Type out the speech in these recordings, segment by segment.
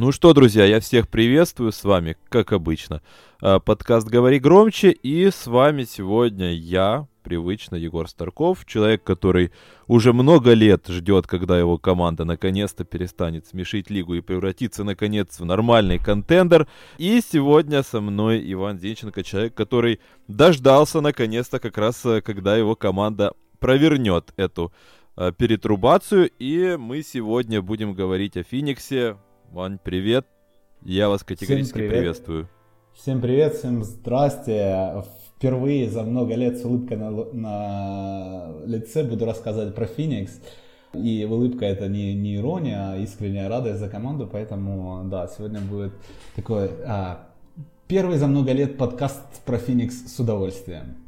Ну что, друзья, я всех приветствую с вами, как обычно. А, подкаст «Говори громче» и с вами сегодня я, привычно, Егор Старков, человек, который уже много лет ждет, когда его команда наконец-то перестанет смешить лигу и превратится, наконец, в нормальный контендер. И сегодня со мной Иван Зинченко, человек, который дождался, наконец-то, как раз, э, когда его команда провернет эту э, перетрубацию. И мы сегодня будем говорить о Фениксе, Вань, привет. Я вас категорически привет. приветствую. Всем привет, всем здрасте. Впервые за много лет с улыбкой на, на лице буду рассказывать про Феникс. И улыбка это не, не ирония, а искренняя радость за команду. Поэтому, да, сегодня будет такой а, первый за много лет подкаст про Феникс с удовольствием.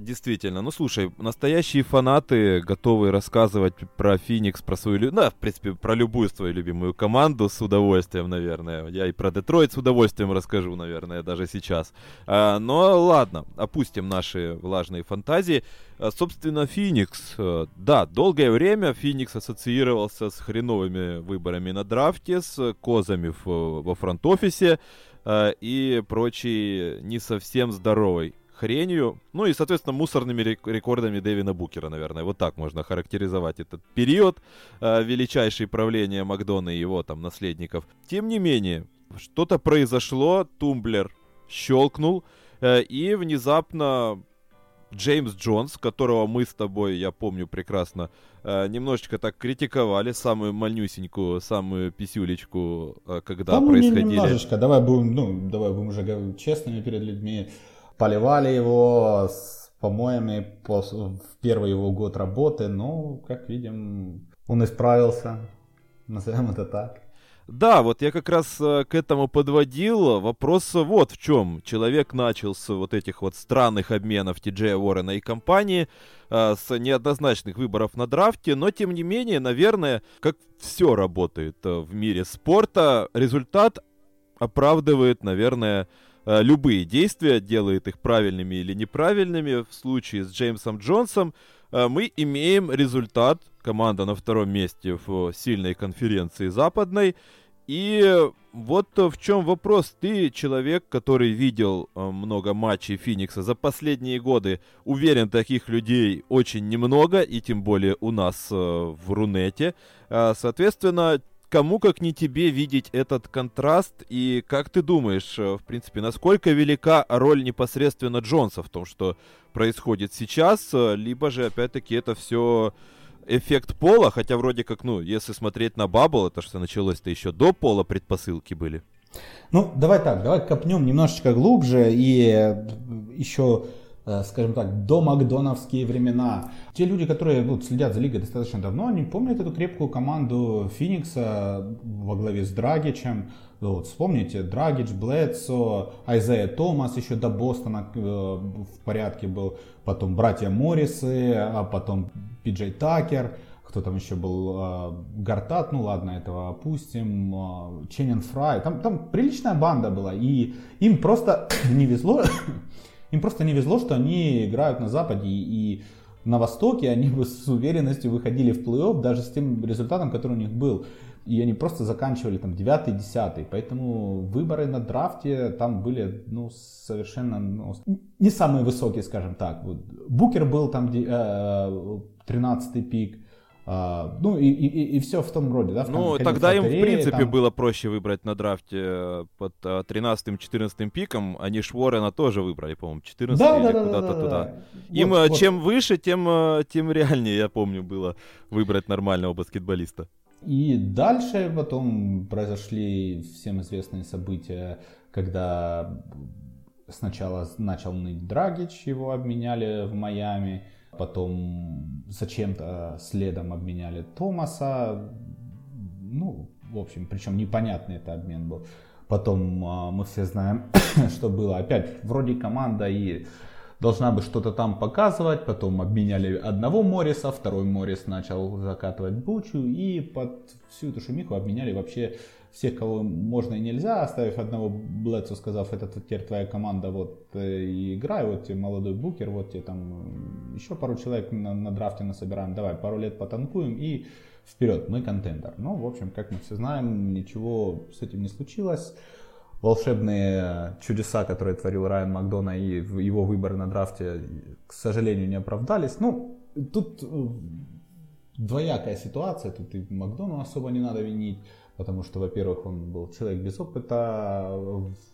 Действительно, ну слушай, настоящие фанаты готовы рассказывать про Феникс, про свою, ну, в принципе, про любую свою любимую команду с удовольствием, наверное. Я и про Детройт с удовольствием расскажу, наверное, даже сейчас. А, но ладно, опустим наши влажные фантазии. А, собственно, Феникс, а, да, долгое время Феникс ассоциировался с хреновыми выборами на драфте, с козами в, во фронт-офисе а, и прочей не совсем здоровой хренью. Ну и, соответственно, мусорными рекордами Дэвина Букера, наверное. Вот так можно характеризовать этот период э, величайшее правления Макдона и его там наследников. Тем не менее, что-то произошло, тумблер щелкнул, э, и внезапно Джеймс Джонс, которого мы с тобой, я помню прекрасно, э, немножечко так критиковали, самую мальнюсенькую, самую писюлечку, э, когда да, происходили... Ну, немножечко, давай будем, ну, давай будем уже честными перед людьми поливали его с помоями в первый его год работы, но, как видим, он исправился, назовем это так. Да, вот я как раз э, к этому подводил. Вопрос вот в чем. Человек начал с вот этих вот странных обменов Ти Уоррена и компании, э, с неоднозначных выборов на драфте, но тем не менее, наверное, как все работает э, в мире спорта, результат оправдывает, наверное, любые действия, делает их правильными или неправильными. В случае с Джеймсом Джонсом э, мы имеем результат. Команда на втором месте в сильной конференции западной. И вот в чем вопрос. Ты человек, который видел э, много матчей Феникса за последние годы. Уверен, таких людей очень немного, и тем более у нас в Рунете. Соответственно, кому как не тебе видеть этот контраст? И как ты думаешь, э, в принципе, насколько велика роль непосредственно Джонса в том, что происходит сейчас, э, либо же опять-таки это все эффект пола, хотя вроде как, ну, если смотреть на Бабл, это что началось-то еще до пола предпосылки были. Ну, давай так, давай копнем немножечко глубже и еще Э, скажем так, до макдоновские времена. Те люди, которые ну, следят за лигой достаточно давно, они помнят эту крепкую команду Феникса во главе с Драгичем. Вот, вспомните, Драгич, Блэдсо, Айзея Томас еще до Бостона э, в порядке был, потом братья Моррисы, а потом Пиджей Такер, кто там еще был, э, Гартат, ну ладно, этого опустим, э, Ченнин Фрай, там, там приличная банда была, и им просто не везло им просто не везло, что они играют на Западе и на Востоке они бы с уверенностью выходили в плей-офф даже с тем результатом, который у них был. И они просто заканчивали там 9-10. Поэтому выборы на драфте там были ну, совершенно ну, не самые высокие, скажем так. Вот. Букер был там э, 13 пик. А, ну и, и, и все в том роде, да? ну, тогда им, в принципе, там... было проще выбрать на драфте э, под 13-14 а, пиком, они Шворена тоже выбрали, по-моему, 14 да, или да, куда-то да, туда. Да. Им вот, э, чем вот. выше, тем, э, тем реальнее, я помню, было выбрать нормального баскетболиста. И дальше потом произошли всем известные события, когда сначала начал ныть Драгич, его обменяли в Майами, потом зачем-то следом обменяли Томаса, ну, в общем, причем непонятный это обмен был. Потом а, мы все знаем, что было. Опять, вроде команда и должна бы что-то там показывать. Потом обменяли одного Морриса, второй Моррис начал закатывать бучу. И под всю эту шумиху обменяли вообще всех, кого можно и нельзя, оставив одного Блэдсу, сказав, это теперь твоя команда, вот э, и играй, вот тебе молодой букер, вот тебе там еще пару человек на, на драфте насобираем, давай пару лет потанкуем и вперед, мы контендер. Ну, в общем, как мы все знаем, ничего с этим не случилось. Волшебные чудеса, которые творил Райан Макдона и его выборы на драфте, к сожалению, не оправдались. Ну, тут э, двоякая ситуация, тут и Макдону особо не надо винить, потому что, во-первых, он был человек без опыта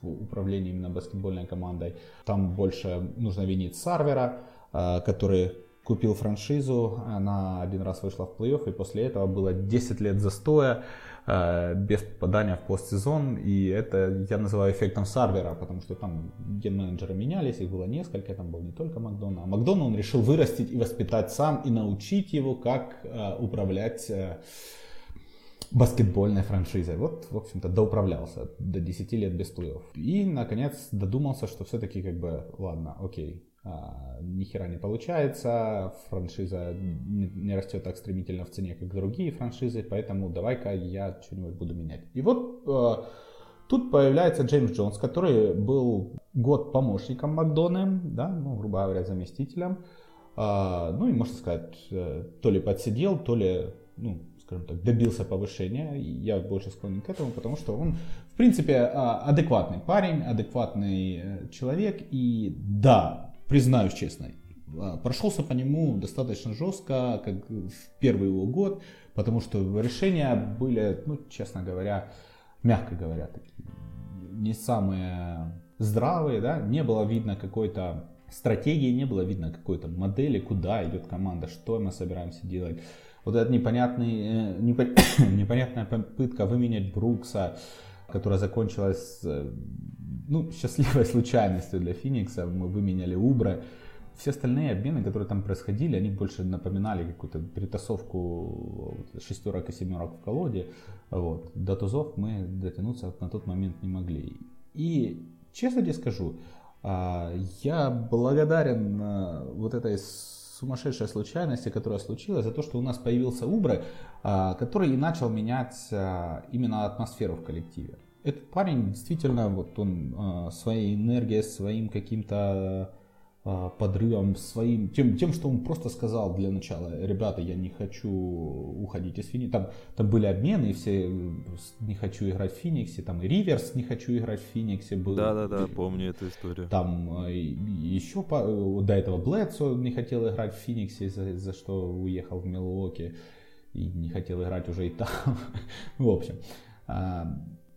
в управлении именно баскетбольной командой. Там больше нужно винить Сарвера, э, который купил франшизу, она один раз вышла в плей-офф, и после этого было 10 лет застоя, э, без попадания в постсезон, и это я называю эффектом Сарвера, потому что там ген-менеджеры менялись, их было несколько, там был не только Макдона, а Макдона он решил вырастить и воспитать сам, и научить его, как э, управлять баскетбольной франшизой. Вот, в общем-то, доуправлялся до 10 лет без плей-офф. И, наконец, додумался, что все-таки, как бы, ладно, окей, а, ни хера не получается, франшиза не, растет так стремительно в цене, как другие франшизы, поэтому давай-ка я что-нибудь буду менять. И вот э, тут появляется Джеймс Джонс, который был год помощником Макдона, да, ну, грубо говоря, заместителем. Э, ну и, можно сказать, э, то ли подсидел, то ли, ну, скажем так, добился повышения. Я больше склонен к этому, потому что он, в принципе, адекватный парень, адекватный э, человек. И да, признаюсь честно, а, прошелся по нему достаточно жестко, как в первый его год, потому что решения были, ну, честно говоря, мягко говоря, такие, не самые здравые, да, не было видно какой-то стратегии, не было видно какой-то модели, куда идет команда, что мы собираемся делать. Вот эта непонятный, э, непонятная попытка выменять Брукса, которая закончилась э, ну, счастливой случайностью для Феникса. Мы выменяли Убра. Все остальные обмены, которые там происходили, они больше напоминали какую-то перетасовку шестерок и семерок в колоде. Вот. До тузов мы дотянуться на тот момент не могли. И честно тебе скажу, а, я благодарен а, вот этой сумасшедшей случайности, которая случилась, за то, что у нас появился Убра, а, который и начал менять именно атмосферу в коллективе. Этот парень действительно, вот он а, своей энергией, своим каким-то а, подрывом, своим, тем, тем, что он просто сказал для начала, ребята, я не хочу уходить из Феникса. Там, там были обмены, и все не хочу играть в Фениксе, там и Риверс не хочу играть в Фениксе был. Да-да-да, помню эту историю. Там а, еще до этого Блэдсо не хотел играть в Фениксе, за, за что уехал в Милуоки и не хотел играть уже и там. в общем.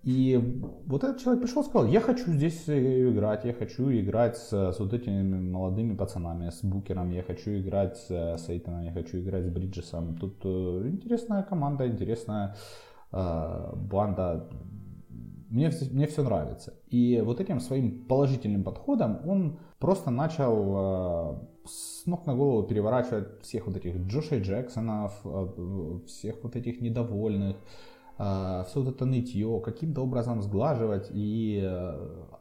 И вот этот человек пришел и сказал, я хочу здесь э, играть, я хочу играть с, с вот этими молодыми пацанами, с Букером, я хочу играть с Эйтоном, я хочу играть с Бриджесом. Тут э, интересная команда, интересная э, банда. Мне, мне все нравится. И вот этим своим положительным подходом он просто начал э, с ног на голову переворачивать всех вот этих Джоша Джексонов, э, всех вот этих недовольных, а, все вот это нытье каким-то образом сглаживать и э,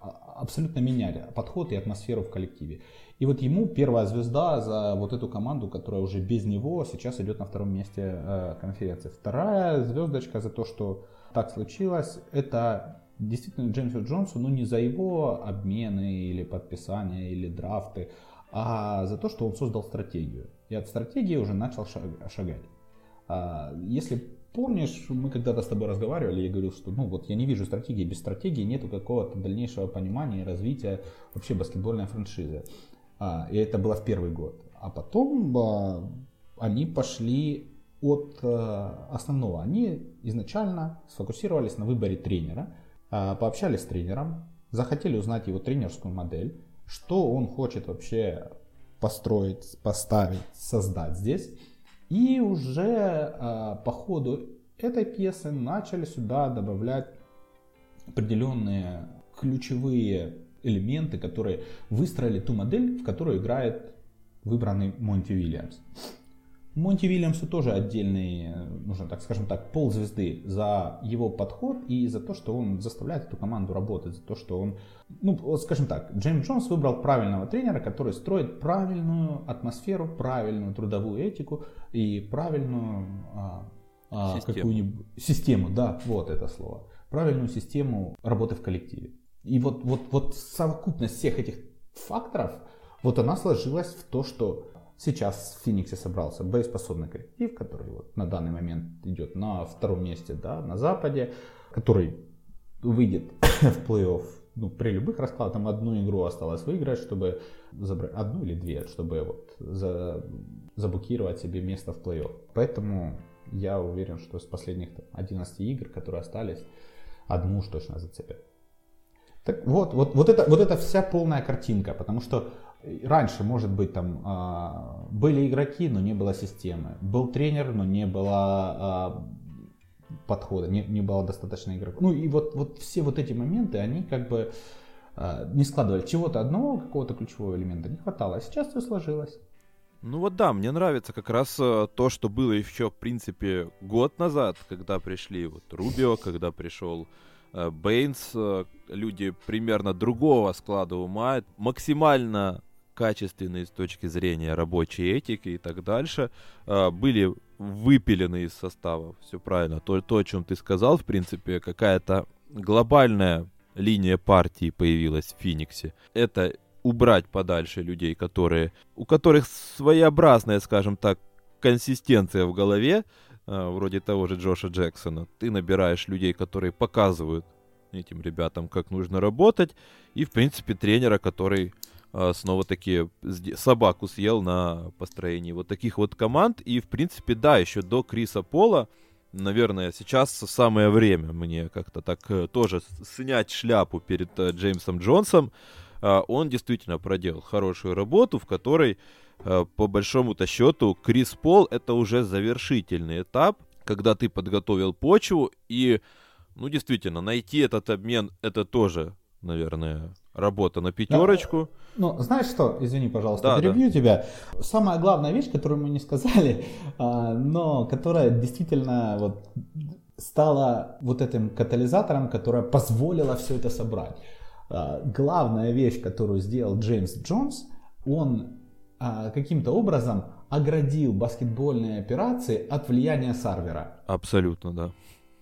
а, абсолютно менять подход и атмосферу в коллективе. И вот ему первая звезда за вот эту команду, которая уже без него сейчас идет на втором месте э, конференции. Вторая звездочка за то, что так случилось, это действительно Джеймсу Джонсу, но не за его обмены или подписания или драфты, а за то, что он создал стратегию. И от стратегии уже начал шагать. А, если Помнишь, мы когда-то с тобой разговаривали, я говорил, что ну вот я не вижу стратегии, без стратегии нету какого-то дальнейшего понимания и развития вообще баскетбольной франшизы. А, и это было в первый год. А потом а, они пошли от а, основного. Они изначально сфокусировались на выборе тренера, а, пообщались с тренером, захотели узнать его тренерскую модель, что он хочет вообще построить, поставить, создать здесь. И уже э, по ходу этой пьесы начали сюда добавлять определенные ключевые элементы, которые выстроили ту модель, в которую играет выбранный Монти Уильямс. Монти Вильямсу тоже отдельный, нужно так скажем так, ползвезды за его подход и за то, что он заставляет эту команду работать, за то, что он, ну, скажем так, Джеймс Джонс выбрал правильного тренера, который строит правильную атмосферу, правильную трудовую этику и правильную а, а, какую-нибудь систему, да, вот это слово, правильную систему работы в коллективе. И вот, вот, вот совокупность всех этих факторов, вот она сложилась в то, что Сейчас в Фениксе собрался боеспособный коллектив, который вот на данный момент идет на втором месте да, на Западе, который выйдет в плей-офф ну, при любых раскладах. Там одну игру осталось выиграть, чтобы забрать одну или две, чтобы вот за, заблокировать себе место в плей-офф. Поэтому я уверен, что с последних там, 11 игр, которые остались, одну уж точно зацепят. Так вот, вот, вот, это, вот это вся полная картинка, потому что раньше, может быть, там а, были игроки, но не было системы. Был тренер, но не было а, подхода, не, не было достаточно игроков. Ну и вот, вот все вот эти моменты, они как бы а, не складывали. Чего-то одного, какого-то ключевого элемента не хватало. А сейчас все сложилось. Ну вот да, мне нравится как раз э, то, что было еще, в принципе, год назад, когда пришли вот Рубио, когда пришел э, Бейнс, э, люди примерно другого склада ума, максимально качественные с точки зрения рабочей этики и так дальше, э, были выпилены из состава. Все правильно. То, то, о чем ты сказал, в принципе, какая-то глобальная линия партии появилась в Фениксе. Это убрать подальше людей, которые, у которых своеобразная, скажем так, консистенция в голове, э, вроде того же Джоша Джексона. Ты набираешь людей, которые показывают этим ребятам, как нужно работать, и, в принципе, тренера, который снова-таки собаку съел на построении вот таких вот команд. И, в принципе, да, еще до Криса Пола, наверное, сейчас самое время мне как-то так э, тоже снять шляпу перед Джеймсом Джонсом, а, он действительно проделал хорошую работу, в которой, а, по большому-то счету, Крис Пол это уже завершительный этап, когда ты подготовил почву, и, ну, действительно, найти этот обмен, это тоже, наверное, работа на пятерочку. Ну, ну, знаешь что, извини, пожалуйста, да, перебью да. тебя. Самая главная вещь, которую мы не сказали, а, но которая действительно вот стала вот этим катализатором, которая позволила все это собрать. А, главная вещь, которую сделал Джеймс Джонс, он а, каким-то образом оградил баскетбольные операции от влияния Сарвера. Абсолютно, да.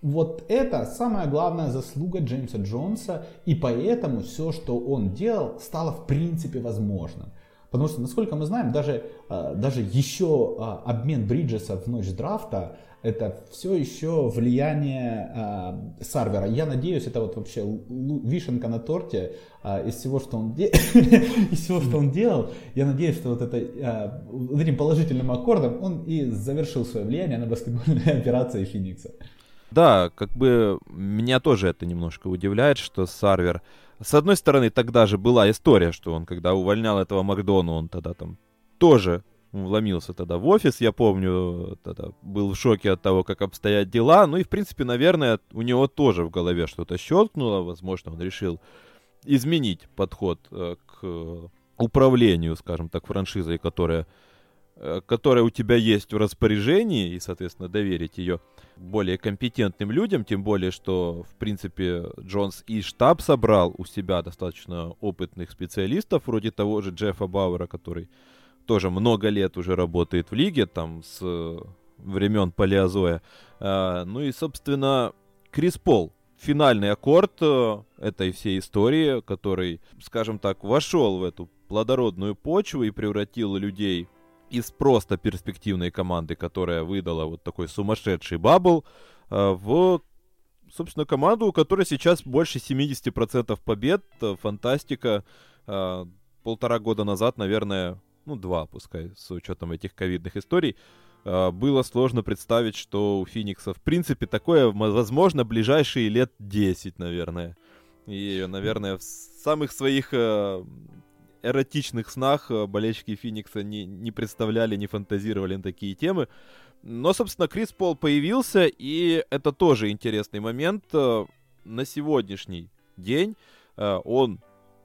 Вот это самая главная заслуга Джеймса Джонса, и поэтому все, что он делал, стало в принципе возможным. Потому что, насколько мы знаем, даже, а, даже еще обмен Бриджеса в ночь драфта это все еще влияние э, Сарвера. Я надеюсь, это вот вообще вишенка на торте из всего, что он из всего, что он делал. Я надеюсь, что вот это вот этим положительным аккордом он и завершил свое влияние на баскетбольные операции Феникса. Да, как бы меня тоже это немножко удивляет, что Сарвер... С одной стороны, тогда же была история, что он, когда увольнял этого Макдона, он тогда там тоже вломился тогда в офис, я помню, тогда был в шоке от того, как обстоят дела. Ну и, в принципе, наверное, у него тоже в голове что-то щелкнуло. Возможно, он решил изменить подход э, к управлению, скажем так, франшизой, которая, которая у тебя есть в распоряжении, и, соответственно, доверить ее более компетентным людям, тем более, что, в принципе, Джонс и штаб собрал у себя достаточно опытных специалистов, вроде того же Джеффа Бауэра, который тоже много лет уже работает в лиге, там, с э, времен Палеозоя. А, ну и, собственно, Крис Пол. Финальный аккорд э, этой всей истории, который, скажем так, вошел в эту плодородную почву и превратил людей из просто перспективной команды, которая выдала вот такой сумасшедший бабл, э, в, собственно, команду, у которой сейчас больше 70% побед, фантастика. Полтора года назад, наверное, ну, два, пускай, с учетом этих ковидных историй, а, было сложно представить, что у Феникса, в принципе, такое возможно ближайшие лет 10, наверное. И, наверное, в самых своих эротичных снах э, болельщики Феникса не, не представляли, не фантазировали на такие темы. Но, собственно, Крис Пол появился, и это тоже интересный момент. Э, на сегодняшний день он,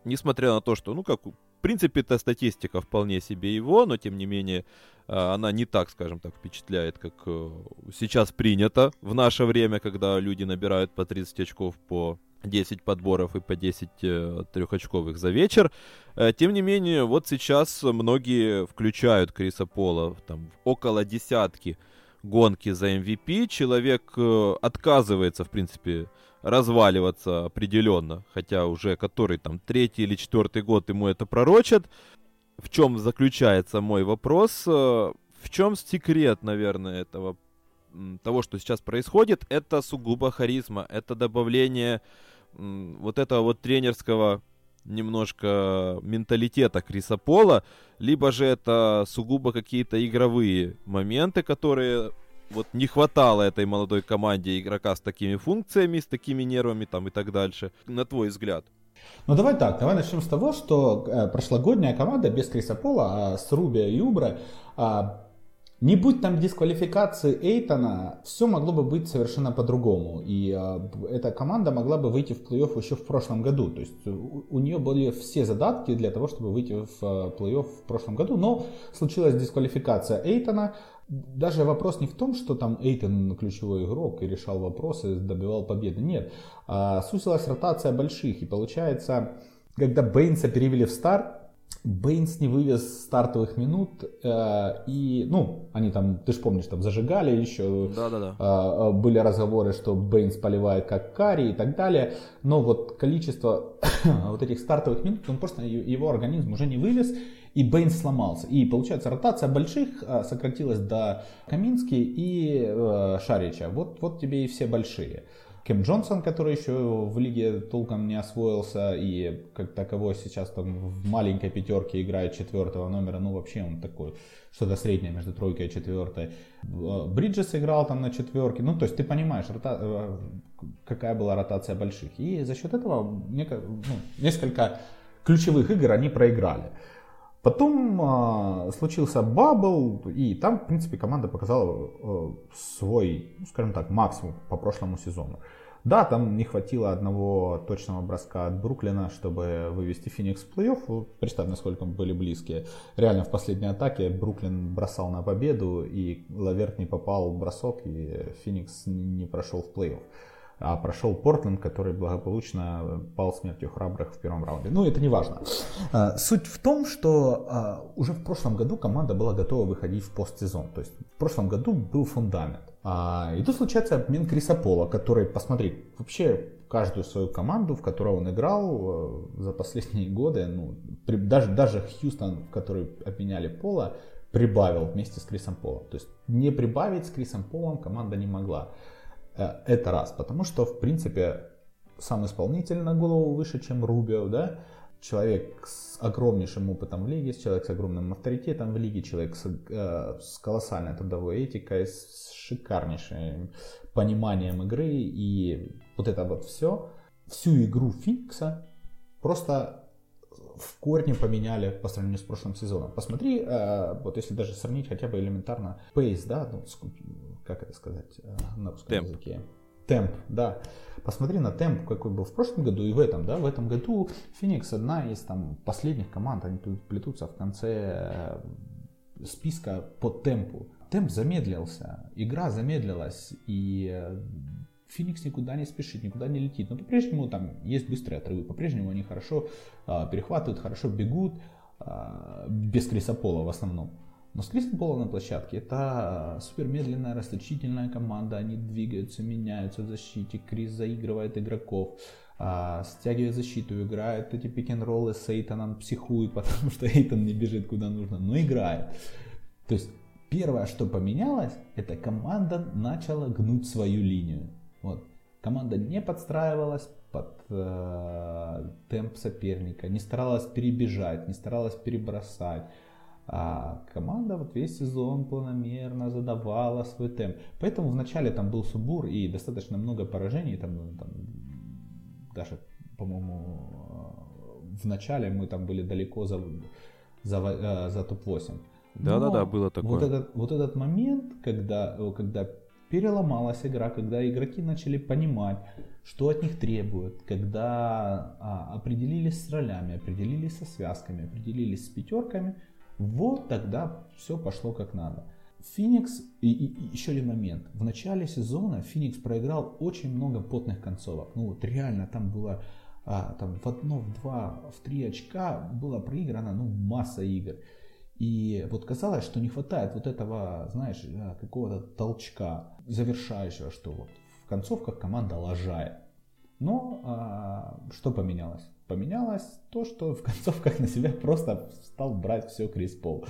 несмотря на то, что, ну, как принципе, эта статистика вполне себе его, но тем не менее она не так, скажем так, впечатляет, как э, сейчас принято в наше время, когда люди набирают по 30 очков по 10 подборов и по 10 э, трехочковых за вечер. Э, тем не менее, вот сейчас многие включают Криса Пола там около десятки гонки за MVP. Человек отказывается, в принципе, разваливаться определенно, хотя уже который там третий или четвертый год ему это пророчат. в чем заключается мой вопрос. Э, в чем секрет, наверное, этого того, что сейчас происходит, это сугубо харизма, это добавление вот этого вот тренерского немножко менталитета Криса Пола, либо же это сугубо какие-то игровые моменты, которые вот не хватало этой молодой команде игрока с такими функциями, с такими нервами там и так дальше, на твой взгляд? Ну давай так, давай начнем с того, что э, прошлогодняя команда без Криса Пола, а с Руби и Юбра, а, не будь там дисквалификации Эйтона, все могло бы быть совершенно по-другому. И э, эта команда могла бы выйти в плей-офф еще в прошлом году. То есть у, у нее были все задатки для того, чтобы выйти в э, плей-офф в прошлом году. Но случилась дисквалификация Эйтона. Даже вопрос не в том, что там Эйтон ключевой игрок и решал вопросы, добивал победы. Нет. А, сусилась ротация больших. И получается, когда Бейнса перевели в старт, Бейнс не вывез стартовых минут, э, и, ну, они там, ты же помнишь, там зажигали еще, да, да, да. Э, были разговоры, что Бейнс поливает как Карри и так далее, но вот количество вот этих стартовых минут, он просто, его организм уже не вывез, и Бейнс сломался. И получается, ротация больших э, сократилась до Камински и э, Шарича. Вот, вот тебе и все большие. Кем Джонсон, который еще в лиге толком не освоился и как таковой сейчас там в маленькой пятерке играет четвертого номера, ну вообще он такой, что-то среднее между тройкой и четвертой. Бриджес играл там на четверке, ну то есть ты понимаешь, рота... Э, какая была ротация больших. И за счет этого ну, несколько ключевых игр они проиграли. Потом э, случился бабл, и там, в принципе, команда показала э, свой, ну, скажем так, максимум по прошлому сезону. Да, там не хватило одного точного броска от Бруклина, чтобы вывести Феникс в плей-офф. Представь, насколько были близкие. Реально в последней атаке Бруклин бросал на победу, и Лаверт не попал в бросок, и Феникс не прошел в плей-офф а прошел Портленд, который благополучно пал смертью храбрых в первом раунде. Ну, это не важно. А, суть в том, что а, уже в прошлом году команда была готова выходить в постсезон. То есть в прошлом году был фундамент. А, и тут случается обмен Криса Пола, который, посмотри, вообще каждую свою команду, в которой он играл за последние годы, ну, даже, даже Хьюстон, в который обменяли Пола, прибавил вместе с Крисом Полом. То есть не прибавить с Крисом Полом команда не могла. Э, это раз, потому что, в принципе, сам исполнитель на голову выше, чем Рубио, да, человек с огромнейшим опытом в лиге, человек с огромным авторитетом в лиге, человек с, э, с колоссальной трудовой этикой, с шикарнейшим пониманием игры и вот это вот все, всю игру Фикса просто в корне поменяли по сравнению с прошлым сезоном. Посмотри, э, вот если даже сравнить хотя бы элементарно пейс, да, ну, как это сказать э, на русском темп. языке? Темп, да. Посмотри на темп, какой был в прошлом году и в этом, да. В этом году Феникс одна из там последних команд, они тут плетутся в конце э, списка по темпу. Темп замедлился, игра замедлилась, и Феникс никуда не спешит, никуда не летит. Но по-прежнему там есть быстрые отрывы, по-прежнему они хорошо а, перехватывают, хорошо бегут, а, без Криса Пола в основном. Но с Крисом Пола на площадке это супер медленная, расточительная команда. Они двигаются, меняются в защите. Крис заигрывает игроков, а, стягивает защиту, играет эти пик-н-роллы с Эйтоном, психует, потому что Эйтон не бежит куда нужно, но играет. То есть первое, что поменялось, это команда начала гнуть свою линию. Вот. Команда не подстраивалась под э, темп соперника, не старалась перебежать, не старалась перебросать. А команда вот весь сезон планомерно задавала свой темп. Поэтому вначале там был субур и достаточно много поражений. Там, там даже, по-моему, э, в начале мы там были далеко за, за, э, за топ-8. Да-да-да, было такое. Вот этот, вот этот момент, когда, когда переломалась игра, когда игроки начали понимать, что от них требуют, когда а, определились с ролями, определились со связками, определились с пятерками, вот тогда все пошло как надо. Феникс, и, и, и еще один момент, в начале сезона Феникс проиграл очень много потных концовок, ну вот реально там было а, там в одно, в два, в три очка было проиграно ну масса игр. И вот казалось, что не хватает вот этого, знаешь, э, какого-то толчка завершающего, что вот в концовках команда лажает. Но а, что поменялось? Поменялось то, что в концовках на себя просто стал брать все Крис Пол.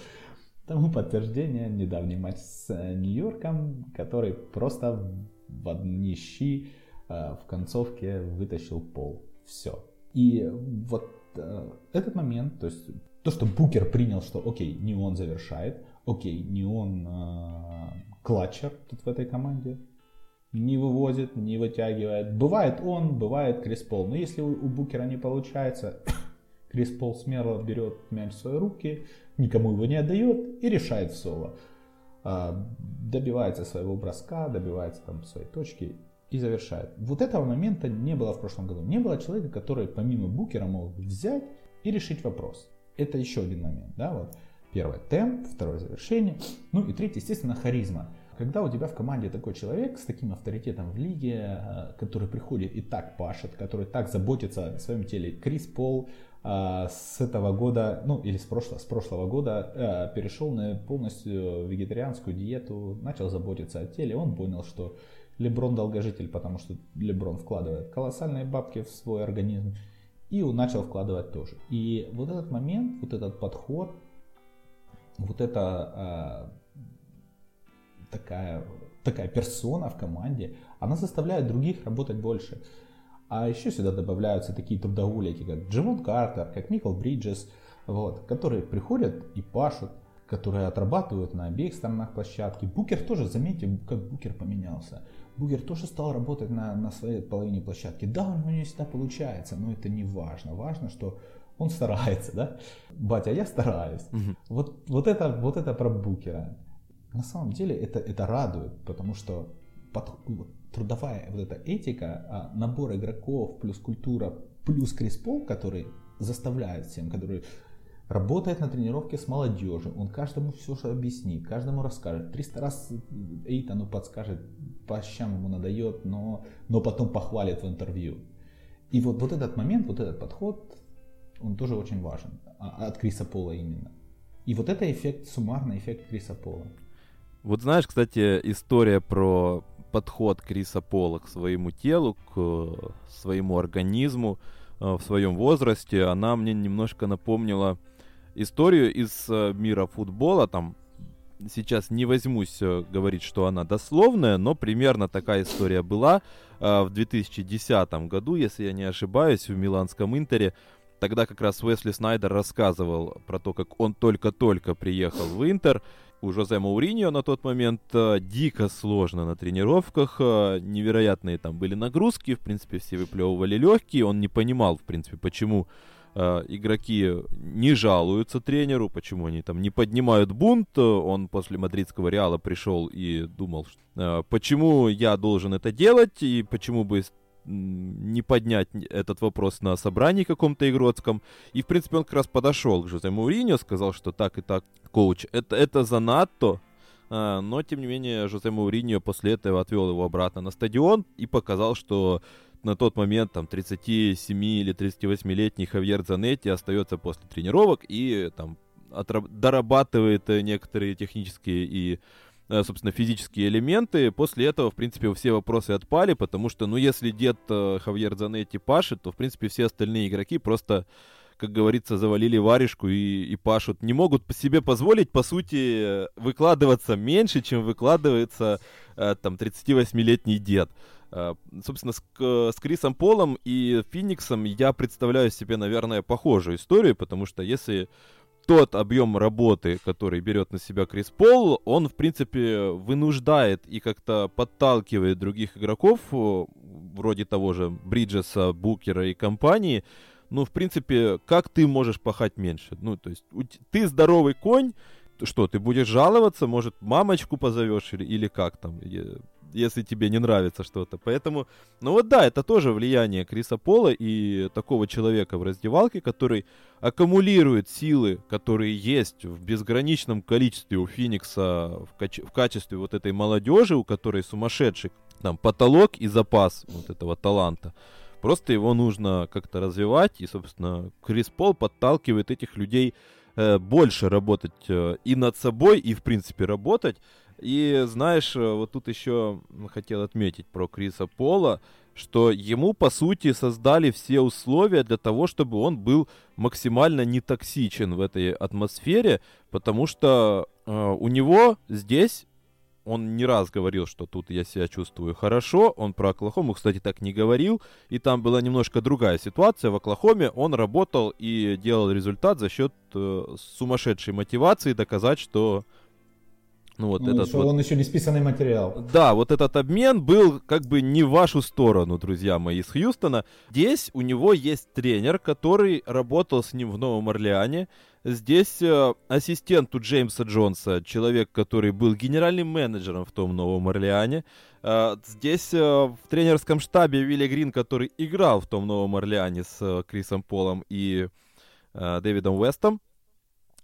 Тому подтверждение недавний матч с э, Нью-Йорком, который просто в одни щи э, в концовке вытащил пол. Все. И вот э, этот момент, то есть то, что Букер принял, что окей, не он завершает, окей, не он э, клатчер тут в этой команде, не вывозит, не вытягивает. Бывает он, бывает Крис Пол. Но если у, Букера не получается, Крис Пол смело берет мяч в свои руки, никому его не отдает и решает соло. А, добивается своего броска, добивается там своей точки и завершает. Вот этого момента не было в прошлом году. Не было человека, который помимо Букера мог взять и решить вопрос. Это еще один момент. Да? Вот. Первое темп, второе завершение. Ну и третье, естественно, харизма. Когда у тебя в команде такой человек с таким авторитетом в лиге, э, который приходит и так пашет, который так заботится о своем теле, Крис Пол, а, с этого года, ну или с прошлого, с прошлого года э, перешел на полностью вегетарианскую диету, начал заботиться о теле. Он понял, что Леброн долгожитель, потому что Леброн вкладывает колоссальные бабки в свой организм. И он начал вкладывать тоже. И вот этот момент, вот этот подход, вот эта э, такая, такая персона в команде, она заставляет других работать больше. А еще сюда добавляются такие трудоголики, как Джимон Картер, как Микл Бриджес, вот, которые приходят и пашут, которые отрабатывают на обеих сторонах площадки. Букер тоже, заметьте, как Букер поменялся. Букер тоже стал работать на, на своей половине площадки. Да, у него не всегда получается, но это не важно. Важно, что он старается, да? Батя, я стараюсь. Угу. Вот, вот, это, вот это про Букера. На самом деле это, это радует, потому что под, трудовая вот эта этика, а набор игроков плюс культура плюс Криспол, который заставляет всем, который работает на тренировке с молодежью, он каждому все же объяснит, каждому расскажет, 300 раз Эйтану подскажет, по щам ему надает, но, но потом похвалит в интервью. И вот, вот этот момент, вот этот подход, он тоже очень важен, а, от Криса Пола именно. И вот это эффект, суммарный эффект Криса Пола. Вот знаешь, кстати, история про подход Криса Пола к своему телу, к э, своему организму э, в своем возрасте, она мне немножко напомнила историю из э, мира футбола. Там сейчас не возьмусь говорить, что она дословная, но примерно такая история была в 2010 году, если я не ошибаюсь, в Миланском Интере. Тогда как раз Уэсли Снайдер рассказывал про то, как он только-только приехал в Интер, у Жозе Мауриньо на тот момент э, дико сложно на тренировках, э, невероятные там были нагрузки, в принципе, все выплевывали легкие, он не понимал, в принципе, почему э, игроки не жалуются тренеру, почему они там не поднимают бунт, он после мадридского Реала пришел и думал, э, почему я должен это делать, и почему бы не поднять этот вопрос на собрании каком-то игротском. И, в принципе, он как раз подошел к Жозе Мауриньо, сказал, что так и так, коуч, это, это занадто. А, но, тем не менее, Жозе Мауриньо после этого отвел его обратно на стадион и показал, что на тот момент там 37 или 38-летний Хавьер Занетти остается после тренировок и там дорабатывает некоторые технические и Э, собственно, физические элементы. После этого, в принципе, все вопросы отпали, потому что, ну, если дед э, Хавьер Занетти пашет, то, в принципе, все остальные игроки просто как говорится, завалили варежку и, и пашут. Не могут себе позволить, по сути, выкладываться меньше, чем выкладывается э, там 38-летний дед. Э, собственно, с, с Крисом Полом и Фениксом я представляю себе, наверное, похожую историю, потому что если тот объем работы, который берет на себя Крис Пол, он, в принципе, вынуждает и как-то подталкивает других игроков, вроде того же Бриджеса, Букера и компании, ну, в принципе, как ты можешь пахать меньше? Ну, то есть, ты здоровый конь, что, ты будешь жаловаться, может, мамочку позовешь или, или как там? Если тебе не нравится что-то. Поэтому, ну вот да, это тоже влияние Криса Пола и такого человека в раздевалке, который аккумулирует силы, которые есть в безграничном количестве у Феникса в, каче- в качестве вот этой молодежи, у которой сумасшедший там потолок и запас вот этого таланта. Просто его нужно как-то развивать, и, собственно, Крис Пол подталкивает этих людей э, больше работать э, и над собой, и, в принципе, работать. И знаешь, э, вот тут еще хотел отметить про Криса Пола. что ему, по сути, создали все условия для того, чтобы он был максимально нетоксичен в этой атмосфере, потому что э, у него здесь он не раз говорил, что тут я себя чувствую хорошо. Он про Оклахому, кстати, так не говорил. И там была немножко другая ситуация. В Оклахоме он работал и делал результат за счет э, сумасшедшей мотивации доказать, что ну, вот ну, этот вот... Он еще не списанный материал. Да, вот этот обмен был как бы не в вашу сторону, друзья мои, из Хьюстона. Здесь у него есть тренер, который работал с ним в Новом Орлеане. Здесь э, ассистент у Джеймса Джонса, человек, который был генеральным менеджером в том Новом Орлеане. Э, здесь э, в тренерском штабе Вилли Грин, который играл в том Новом Орлеане с э, Крисом Полом и э, Дэвидом Уэстом.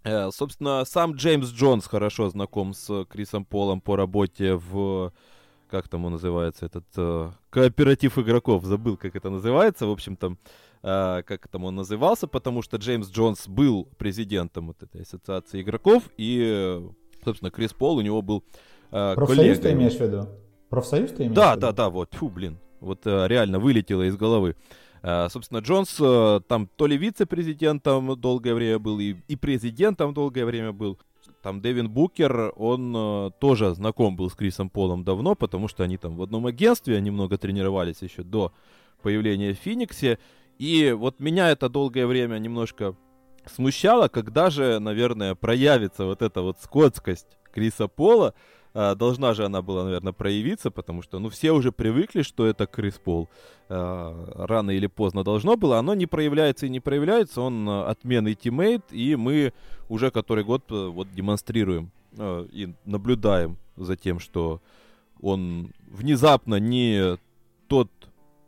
Э, собственно, сам Джеймс Джонс хорошо знаком с Крисом Полом по работе в... Как там он называется? Этот э, кооператив игроков. Забыл, как это называется. В общем, там... Э, как там он назывался, потому что Джеймс Джонс был президентом вот этой ассоциации игроков, и, собственно, Крис Пол у него был э, Профсоюз ты имеешь в виду? Профсоюз ты имеешь да, в виду? Да, да, да, вот, фу, блин. Вот э, реально вылетело из головы. Э, собственно, Джонс э, там то ли вице-президентом долгое время был, и, и президентом долгое время был. Там Дэвин Букер, он э, тоже знаком был с Крисом Полом давно, потому что они там в одном агентстве немного тренировались еще до появления в Фениксе. И вот меня это долгое время немножко смущало, когда же, наверное, проявится вот эта вот скотскость Криса Пола, должна же она была, наверное, проявиться, потому что, ну, все уже привыкли, что это Крис Пол. А, рано или поздно должно было. Оно не проявляется и не проявляется. Он а, отменный тиммейт, и мы уже который год вот демонстрируем и наблюдаем за тем, что он внезапно не тот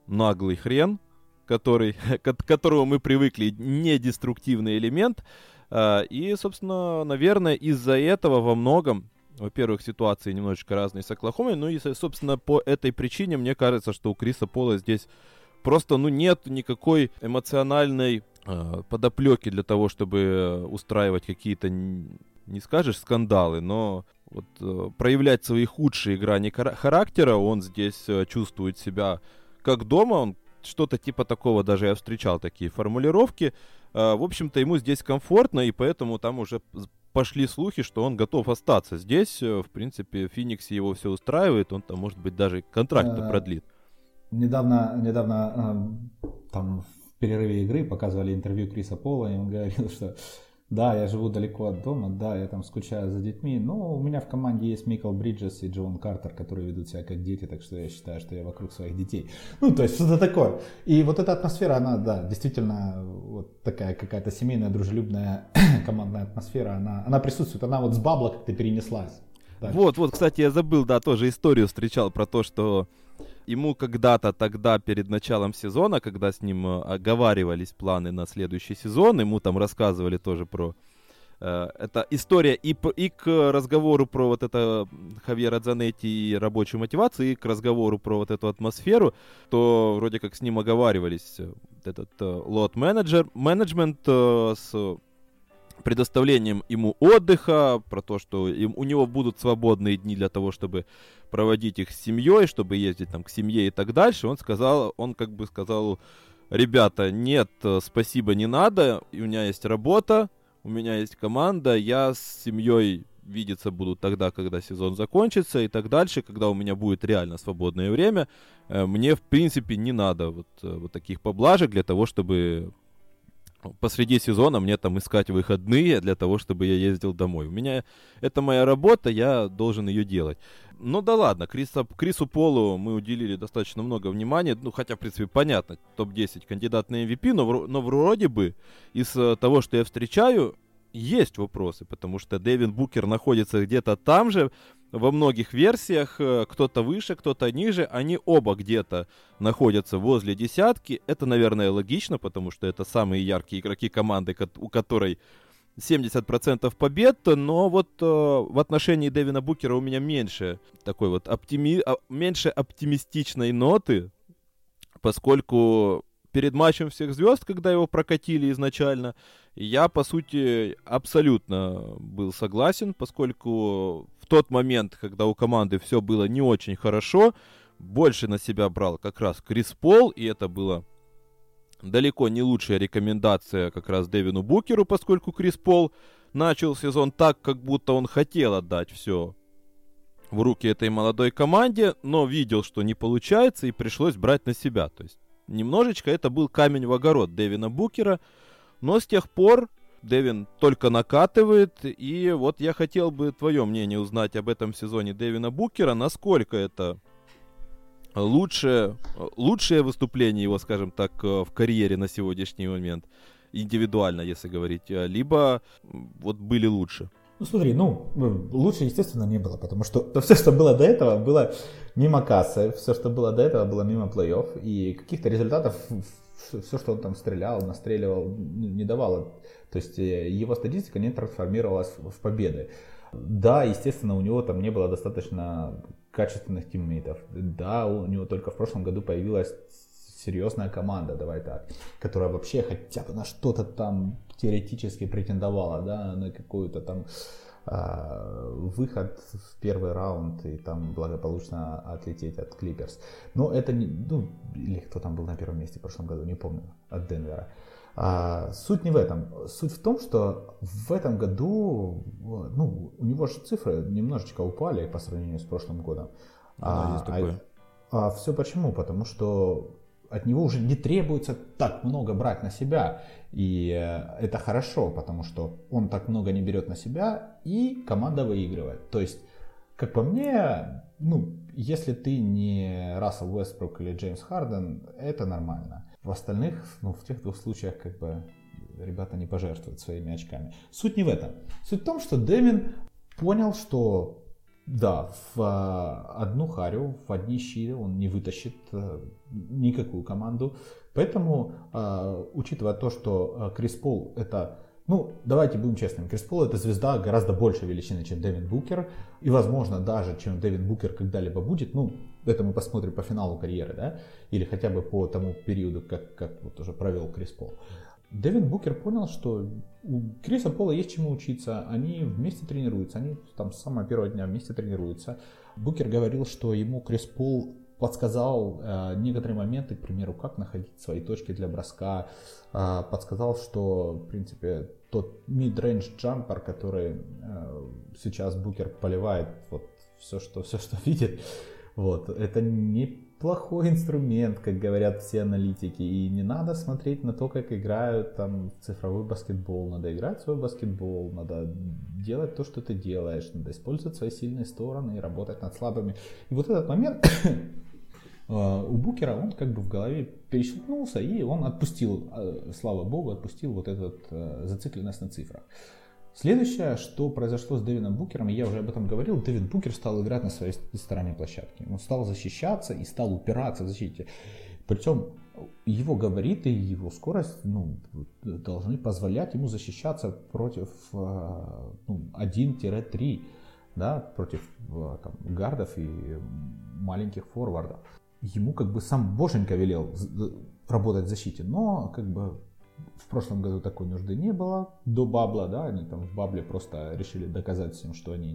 наглый хрен, который, к которому мы привыкли, не деструктивный элемент. И, собственно, наверное, из-за этого во многом во-первых, ситуации немножечко разные с Оклахомой, ну и, собственно, по этой причине мне кажется, что у Криса Пола здесь просто, ну, нет никакой эмоциональной э, подоплеки для того, чтобы устраивать какие-то, не скажешь, скандалы, но вот, э, проявлять свои худшие грани характера, он здесь э, чувствует себя как дома, он что-то типа такого, даже я встречал такие формулировки. Э, в общем-то, ему здесь комфортно, и поэтому там уже пошли слухи, что он готов остаться здесь. Э, в принципе, в Фениксе его все устраивает, он там, может быть, даже контракт э, продлит. Недавно, недавно там в перерыве игры показывали интервью Криса Пола, и он говорил, что да, я живу далеко от дома, да, я там скучаю за детьми, но у меня в команде есть Микл Бриджес и Джон Картер, которые ведут себя как дети, так что я считаю, что я вокруг своих детей. Ну, то есть что-то такое. И вот эта атмосфера, она, да, действительно вот такая какая-то семейная, дружелюбная командная атмосфера, она, она присутствует, она вот с бабла как-то перенеслась. Вот, вот, кстати, я забыл, да, тоже историю встречал про то, что ему когда-то тогда перед началом сезона, когда с ним э, оговаривались планы на следующий сезон, ему там рассказывали тоже про э, это история и, и к разговору про вот это Хавьера Дзанетти и рабочую мотивацию, и к разговору про вот эту атмосферу, то вроде как с ним оговаривались э, этот лот-менеджер, менеджмент с предоставлением ему отдыха, про то, что им, у него будут свободные дни для того, чтобы проводить их с семьей, чтобы ездить там к семье и так дальше, он сказал, он как бы сказал, ребята, нет, спасибо, не надо, у меня есть работа, у меня есть команда, я с семьей видеться буду тогда, когда сезон закончится и так дальше, когда у меня будет реально свободное время. Э, мне, в принципе, не надо вот, э, вот таких поблажек для того, чтобы посреди сезона мне там искать выходные для того, чтобы я ездил домой. У меня это моя работа, я должен ее делать. Ну да ладно, Криса, Крису Полу мы уделили достаточно много внимания, ну хотя, в принципе, понятно, топ-10 кандидат на MVP, но, но вроде бы из э, того, что я встречаю, есть вопросы, потому что Дэвин Букер находится где-то там же, во многих версиях, э, кто-то выше, кто-то ниже, они оба где-то находятся возле десятки. Это, наверное, логично, потому что это самые яркие игроки команды, у которой 70% побед, но вот э, в отношении Дэвина Букера у меня меньше такой вот оптими... А, меньше оптимистичной ноты, поскольку перед матчем всех звезд, когда его прокатили изначально, я, по сути, абсолютно был согласен, поскольку тот момент, когда у команды все было не очень хорошо, больше на себя брал как раз Крис Пол, и это было далеко не лучшая рекомендация как раз Дэвину Букеру, поскольку Крис Пол начал сезон так, как будто он хотел отдать все в руки этой молодой команде, но видел, что не получается, и пришлось брать на себя. То есть немножечко это был камень в огород Дэвина Букера, но с тех пор Дэвин только накатывает, и вот я хотел бы твое мнение узнать об этом сезоне Дэвина Букера, насколько это лучшее, лучшее выступление его, скажем так, э, в карьере на сегодняшний момент, индивидуально, если говорить, э, либо вот были лучше. Ну смотри, ну лучше, естественно, не было, потому что то все, что было до этого, было мимо кассы, все, что было до этого, было мимо плей-офф, и каких-то результатов все, что он там стрелял, настреливал, не давало. То есть э, его статистика не трансформировалась в победы. Да, естественно, у него там не было достаточно качественных тиммейтов. Да, у него только в прошлом году появилась серьезная команда, давай так, которая вообще хотя бы на что-то там теоретически претендовала, да, на какую-то там э, выход в первый раунд и там благополучно отлететь от Клиперс. Но это не, ну, или кто там был на первом месте в прошлом году, не помню, от Денвера. А, суть не в этом. Суть в том, что в этом году ну, у него же цифры немножечко упали по сравнению с прошлым годом. Да, а, есть такое. А, а все почему? Потому что от него уже не требуется так много брать на себя. И э, это хорошо, потому что он так много не берет на себя, и команда выигрывает. То есть, как по мне, ну, если ты не Рассел Уэстбрук или Джеймс Харден, это нормально. В остальных, ну, в тех двух случаях, как бы, ребята не пожертвуют своими очками. Суть не в этом. Суть в том, что Дэмин понял, что да, в а, одну харю, в одни щи он не вытащит э, никакую команду. Поэтому, а, учитывая то, что а, Крис Пол это ну, давайте будем честными. Крис Пол это звезда гораздо больше величины, чем Дэвин Букер. И, возможно, даже, чем Дэвин Букер когда-либо будет. Ну, это мы посмотрим по финалу карьеры, да? Или хотя бы по тому периоду, как, как вот уже провел Крис Пол. Дэвин Букер понял, что у Криса Пола есть чему учиться. Они вместе тренируются. Они там с самого первого дня вместе тренируются. Букер говорил, что ему Крис Пол подсказал э, некоторые моменты, к примеру, как находить свои точки для броска, э, подсказал, что, в принципе, тот mid-range jumper, который э, сейчас Букер поливает вот все, что, все, что видит, вот, это неплохой инструмент, как говорят все аналитики, и не надо смотреть на то, как играют там цифровой баскетбол, надо играть свой баскетбол, надо делать то, что ты делаешь, надо использовать свои сильные стороны и работать над слабыми. И вот этот момент Э, у Букера он как бы в голове перещелкнулся, и он отпустил, э, слава богу, отпустил вот эту э, зацикленность на цифрах. Следующее, что произошло с Дэвином Букером, я уже об этом говорил, Дэвин Букер стал играть на своей стороне площадки. Он стал защищаться и стал упираться в защите. Причем его габариты и его скорость ну, должны позволять ему защищаться против ну, 1-3, да, против там, гардов и маленьких форвардов ему как бы сам Боженька велел работать в защите, но как бы в прошлом году такой нужды не было до бабла, да, они там в бабле просто решили доказать всем, что они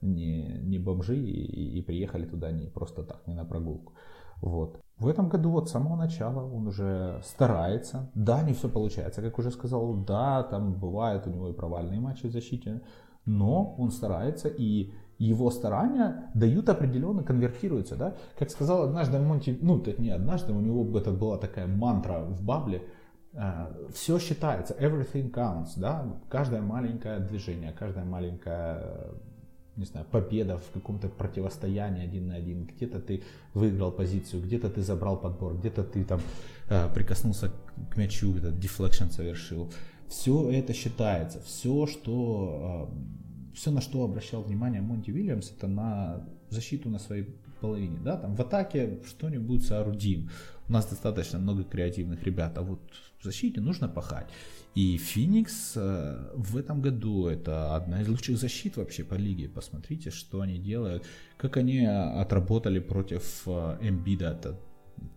не, не, бомжи и, и приехали туда не просто так, не на прогулку. Вот. В этом году вот с самого начала он уже старается. Да, не все получается, как уже сказал, да, там бывают у него и провальные матчи в защите, но он старается и его старания дают определенно, конвертируются, да. Как сказал однажды Монти, ну, это не однажды, у него это была такая мантра в Бабле, все считается, everything counts, да, каждое маленькое движение, каждая маленькая не знаю, победа в каком-то противостоянии один на один, где-то ты выиграл позицию, где-то ты забрал подбор, где-то ты там э, прикоснулся к мячу, этот deflection совершил. Все это считается, все, что э, все, на что обращал внимание Монти Уильямс, это на защиту на своей половине. Да? Там в атаке что-нибудь соорудим. У нас достаточно много креативных ребят, а вот в защите нужно пахать. И Феникс э, в этом году это одна из лучших защит вообще по лиге. Посмотрите, что они делают, как они отработали против э, Эмбида. Это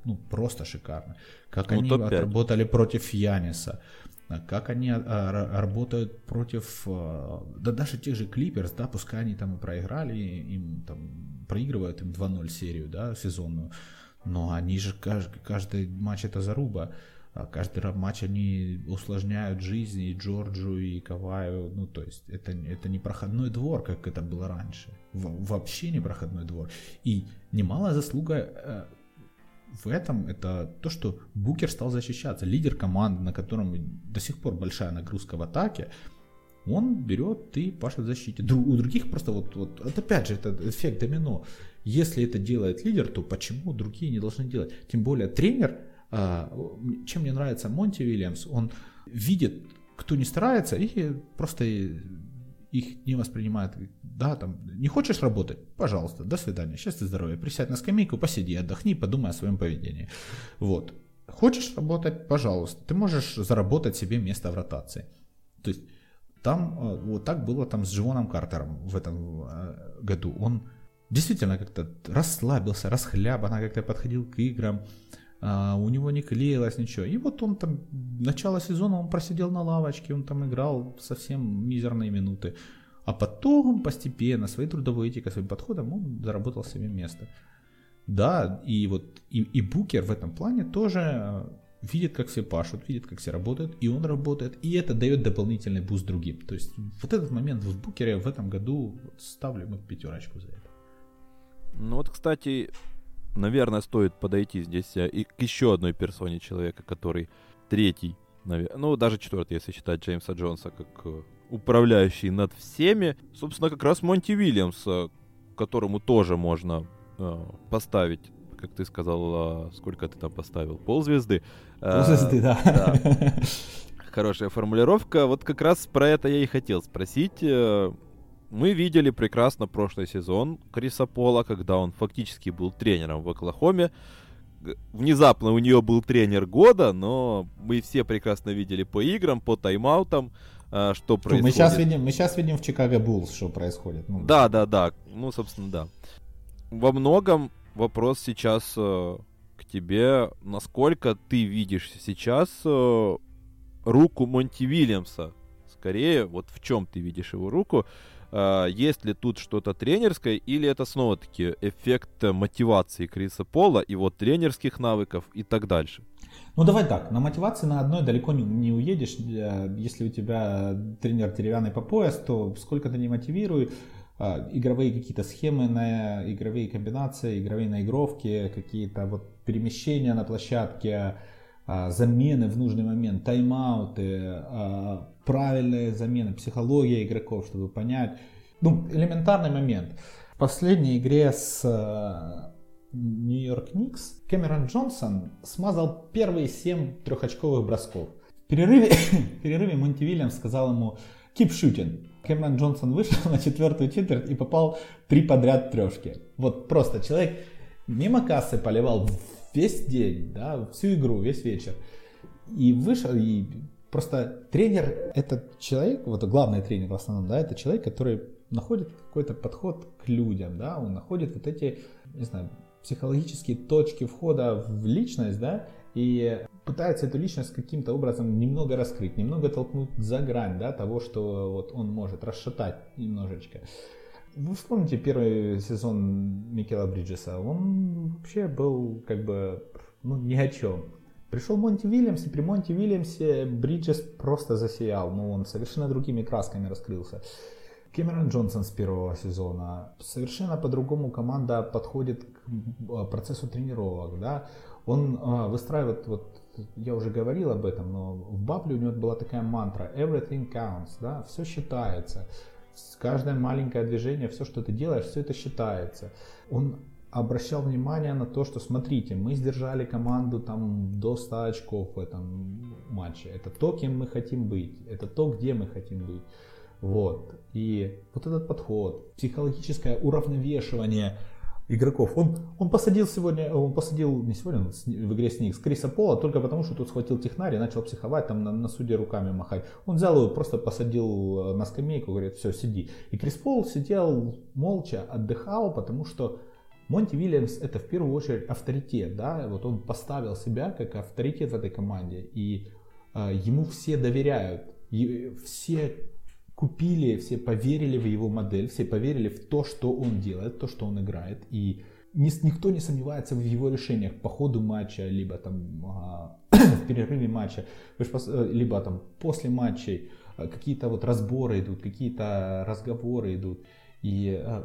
ну, просто шикарно. Как Ну, они отработали против Яниса, а как они ра- работают против, да даже тех же Клиперс, да, пускай они там и проиграли, им там проигрывают им 2-0 серию, да, сезонную, но они же каждый, каждый матч это заруба. А Каждый матч они усложняют жизнь и Джорджу, и Каваю. Ну, то есть это, это не проходной двор, как это было раньше. Во- вообще не проходной двор. И немалая заслуга э, в этом это то, что Букер стал защищаться. Лидер команды, на котором до сих пор большая нагрузка в атаке, он берет и пашет в защите. У других просто вот, вот, это опять же, это эффект домино. Если это делает лидер, то почему другие не должны делать? Тем более тренер, чем мне нравится Монти Уильямс, он видит, кто не старается, и просто их не воспринимает. Да, там, не хочешь работать? Пожалуйста, до свидания, счастья, здоровья. Присядь на скамейку, посиди, отдохни, подумай о своем поведении. Вот. Хочешь работать? Пожалуйста. Ты можешь заработать себе место в ротации. То есть там э, вот так было там с Джоном Картером в этом э, году. Он действительно как-то расслабился, расхлябанно как-то подходил к играм. А, у него не клеилось ничего. И вот он там, начало сезона он просидел на лавочке, он там играл совсем мизерные минуты. А потом постепенно своей трудовой этикой, своим подходом он заработал себе место. Да, и вот и, и Букер в этом плане тоже э, видит, как все пашут, видит, как все работают, и он работает, и это дает дополнительный boost другим. То есть вот этот момент в Букере в этом году вот ставлю ему пятерочку за это. Ну вот, кстати, наверное, стоит подойти здесь э, и к еще одной персоне человека, который третий, наве- ну даже четвертый, если считать Джеймса Джонса как э, управляющий над всеми. Собственно, как раз Монти Вильямс, э, которому тоже можно э, поставить, как ты сказал, сколько ты там поставил, ползвезды. Э, Ползвезды, да. да. Хорошая формулировка. Вот как раз про это я и хотел спросить. Мы видели прекрасно прошлый сезон Криса Пола, когда он фактически был тренером в Оклахоме. Внезапно у нее был тренер года, но мы все прекрасно видели по играм, по тайм-аутам, э, что происходит. Мы сейчас видим, мы сейчас видим в Чикаго Буллс, что происходит. Ну, Да, да, да. Ну, собственно, да. Во многом вопрос сейчас э, к тебе. Насколько ты видишь сейчас э, руку Монти Вильямса? Скорее, вот в чем ты видишь его руку? Э, есть ли тут что-то тренерское, или это снова-таки эффект мотивации Криса Пола, вот тренерских навыков и так дальше? Ну давай так, на мотивации на одной далеко не, не уедешь. Э, Если у тебя тренер деревянный по пояс, то сколько ты не мотивируй, а, игровые какие-то схемы на игровые комбинации, игровые наигровки, какие-то вот перемещения на площадке, а, замены в нужный момент, тайм-ауты, правильные замены, психология игроков, чтобы понять. Ну, элементарный момент. В последней игре с Нью-Йорк Никс Кэмерон Джонсон смазал первые 7 трехочковых бросков. В перерыве, в перерыве Монти Вильямс сказал ему «keep shooting». Кэмерон Джонсон вышел на четвертую четверть и попал три подряд трешки. Вот просто человек мимо кассы поливал весь день, да, всю игру, весь вечер. И вышел, и просто тренер, этот человек, вот главный тренер в основном, да, это человек, который находит какой-то подход к людям, да, он находит вот эти, не знаю, психологические точки входа в личность, да, и пытается эту личность каким-то образом немного раскрыть, немного толкнуть за грань, да, того, что вот он может расшатать немножечко. Вы вспомните первый сезон Микела Бриджеса, он вообще был как бы, ну, ни о чем. Пришел Монти Вильямс, и при Монти Вильямсе Бриджес просто засиял, ну, он совершенно другими красками раскрылся. Кэмерон Джонсон с первого сезона. Совершенно по-другому команда подходит к а, процессу тренировок. Да? Он а, выстраивает, вот я уже говорил об этом, но в Бабле у него была такая мантра «everything counts», да? все считается. Каждое маленькое движение, все, что ты делаешь, все это считается. Он обращал внимание на то, что смотрите, мы сдержали команду там до 100 очков в этом матче. Это то, кем мы хотим быть. Это то, где мы хотим быть. Вот. И вот этот подход, психологическое уравновешивание игроков. Он, он посадил сегодня, он посадил, не сегодня, в игре с них, с Криса Пола, только потому, что тут схватил технарь и начал психовать, там на, на суде руками махать. Он взял его, просто посадил на скамейку, говорит, все, сиди. И Крис Пол сидел молча, отдыхал, потому что Монти Вильямс это в первую очередь авторитет, да, вот он поставил себя как авторитет в этой команде, и э, ему все доверяют, и все купили, все поверили в его модель, все поверили в то, что он делает, то, что он играет, и никто не сомневается в его решениях по ходу матча, либо там а, в перерыве матча, э, либо там после матчей э, какие-то вот разборы идут, какие-то разговоры идут. И э,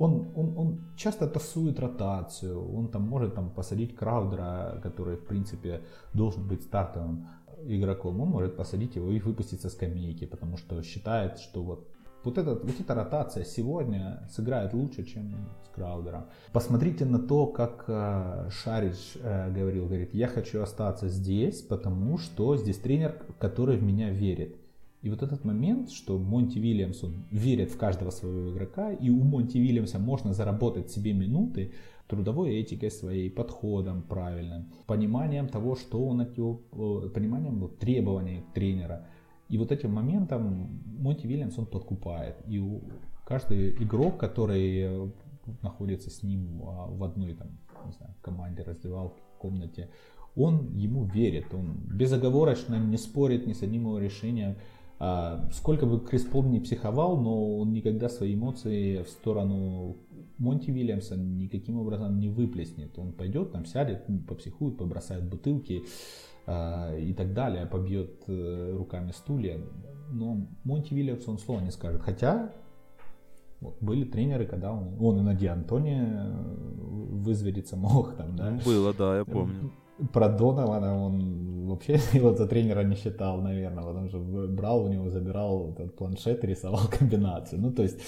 он, он, он часто тасует ротацию, он там может там посадить Краудера, который в принципе должен быть стартовым игроком, он может посадить его и выпустить со скамейки, потому что считает, что вот вот, этот, вот эта ротация сегодня сыграет лучше, чем с Краудером. Посмотрите на то, как э, Шарич э, говорил, говорит, я хочу остаться здесь, потому что здесь тренер, который в меня верит. И вот этот момент, что Монти Вильямс он верит в каждого своего игрока, и у Монти Вильямса можно заработать себе минуты трудовой этикой своей, подходом правильным, пониманием того, что он от него, э, пониманием вот, требований тренера – и вот этим моментом Монти Вильямс он подкупает. И каждый игрок, который находится с ним а, в одной там, не знаю, команде, раздевалке, комнате, он ему верит, он безоговорочно не спорит ни с одним его решением. А, сколько бы Крис Пол не психовал, но он никогда свои эмоции в сторону Монти Вильямса никаким образом не выплеснет. Он пойдет, там сядет, попсихует, побросает бутылки, а, и так далее, побьет э, руками стулья. Но Монти Вильямс он слова не скажет. Хотя вот, были тренеры, когда он, он и на Ди Антони э, вызвериться мог. Там, да? Было, да, я помню. Про Донована он вообще его за тренера не считал, наверное, потому что брал у него, забирал этот планшет и рисовал комбинацию. Ну, то есть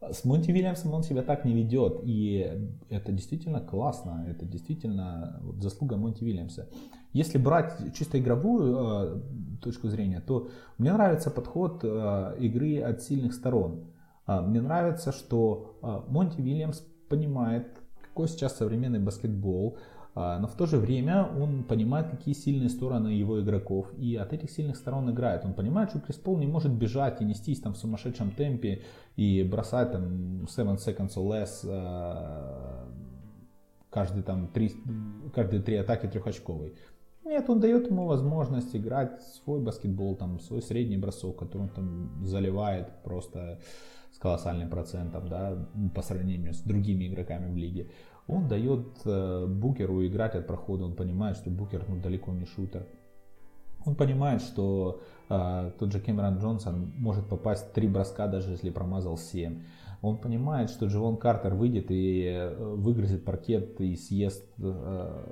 с Монти Вильямсом он себя так не ведет, и это действительно классно, это действительно заслуга Монти Вильямса. Если брать чисто игровую э, точку зрения, то мне нравится подход э, игры от сильных сторон. Э, мне нравится, что э, Монти Вильямс понимает, какой сейчас современный баскетбол, а, но в то же время он понимает, какие сильные стороны его игроков, и от этих сильных сторон играет. Он понимает, что Крис Пол не может бежать и нестись там в сумасшедшем темпе и бросать там 7 seconds or less а, каждый там три, каждые три атаки трехочковый. Нет, он дает ему возможность играть свой баскетбол, там, свой средний бросок, который он там заливает просто с колоссальным процентом, да, по сравнению с другими игроками в лиге. Он дает э, Букеру играть от прохода, он понимает, что Букер ну, далеко не шутер. Он понимает, что э, тот же Кэмерон Джонсон может попасть три броска, даже если промазал 7. Он понимает, что Дживон Картер выйдет и э, выгрызет паркет и съест э,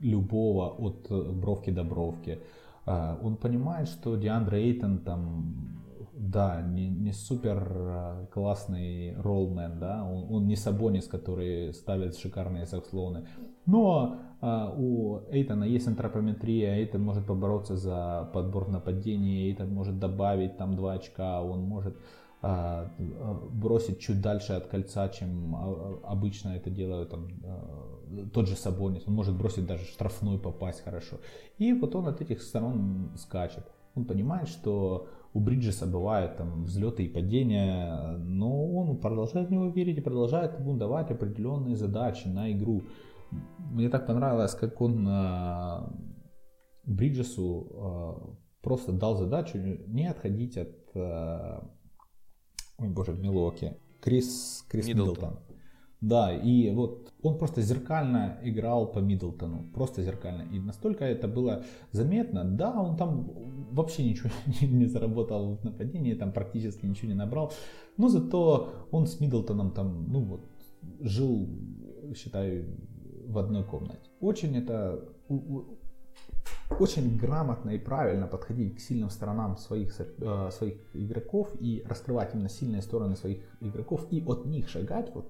любого от бровки до бровки. Э, он понимает, что Диандре Эйтон там да, не, не супер а, классный роллмен, да, он, он не Сабонис, который ставит шикарные сакслоны. Но а, у Эйтона есть антропометрия, Эйтон может побороться за подбор нападений, Эйтон может добавить там 2 очка, он может а, бросить чуть дальше от кольца, чем обычно это делают там, тот же Сабонис. Он может бросить даже штрафной попасть хорошо. И вот он от этих сторон скачет. Он понимает, что у Бриджеса бывают там взлеты и падения, но он продолжает в него верить и продолжает ему давать определенные задачи на игру. Мне так понравилось, как он э, Бриджесу э, просто дал задачу не отходить от э, ой боже, Милоки. Крис, Крис Миддлтон. Миддлтон. Да, и вот он просто зеркально играл по Миддлтону, просто зеркально. И настолько это было заметно. Да, он там вообще ничего не заработал в нападении, там практически ничего не набрал. Но зато он с Миддлтоном там, ну вот, жил, считаю, в одной комнате. Очень это очень грамотно и правильно подходить к сильным сторонам своих, э, своих игроков и раскрывать именно сильные стороны своих игроков и от них шагать, вот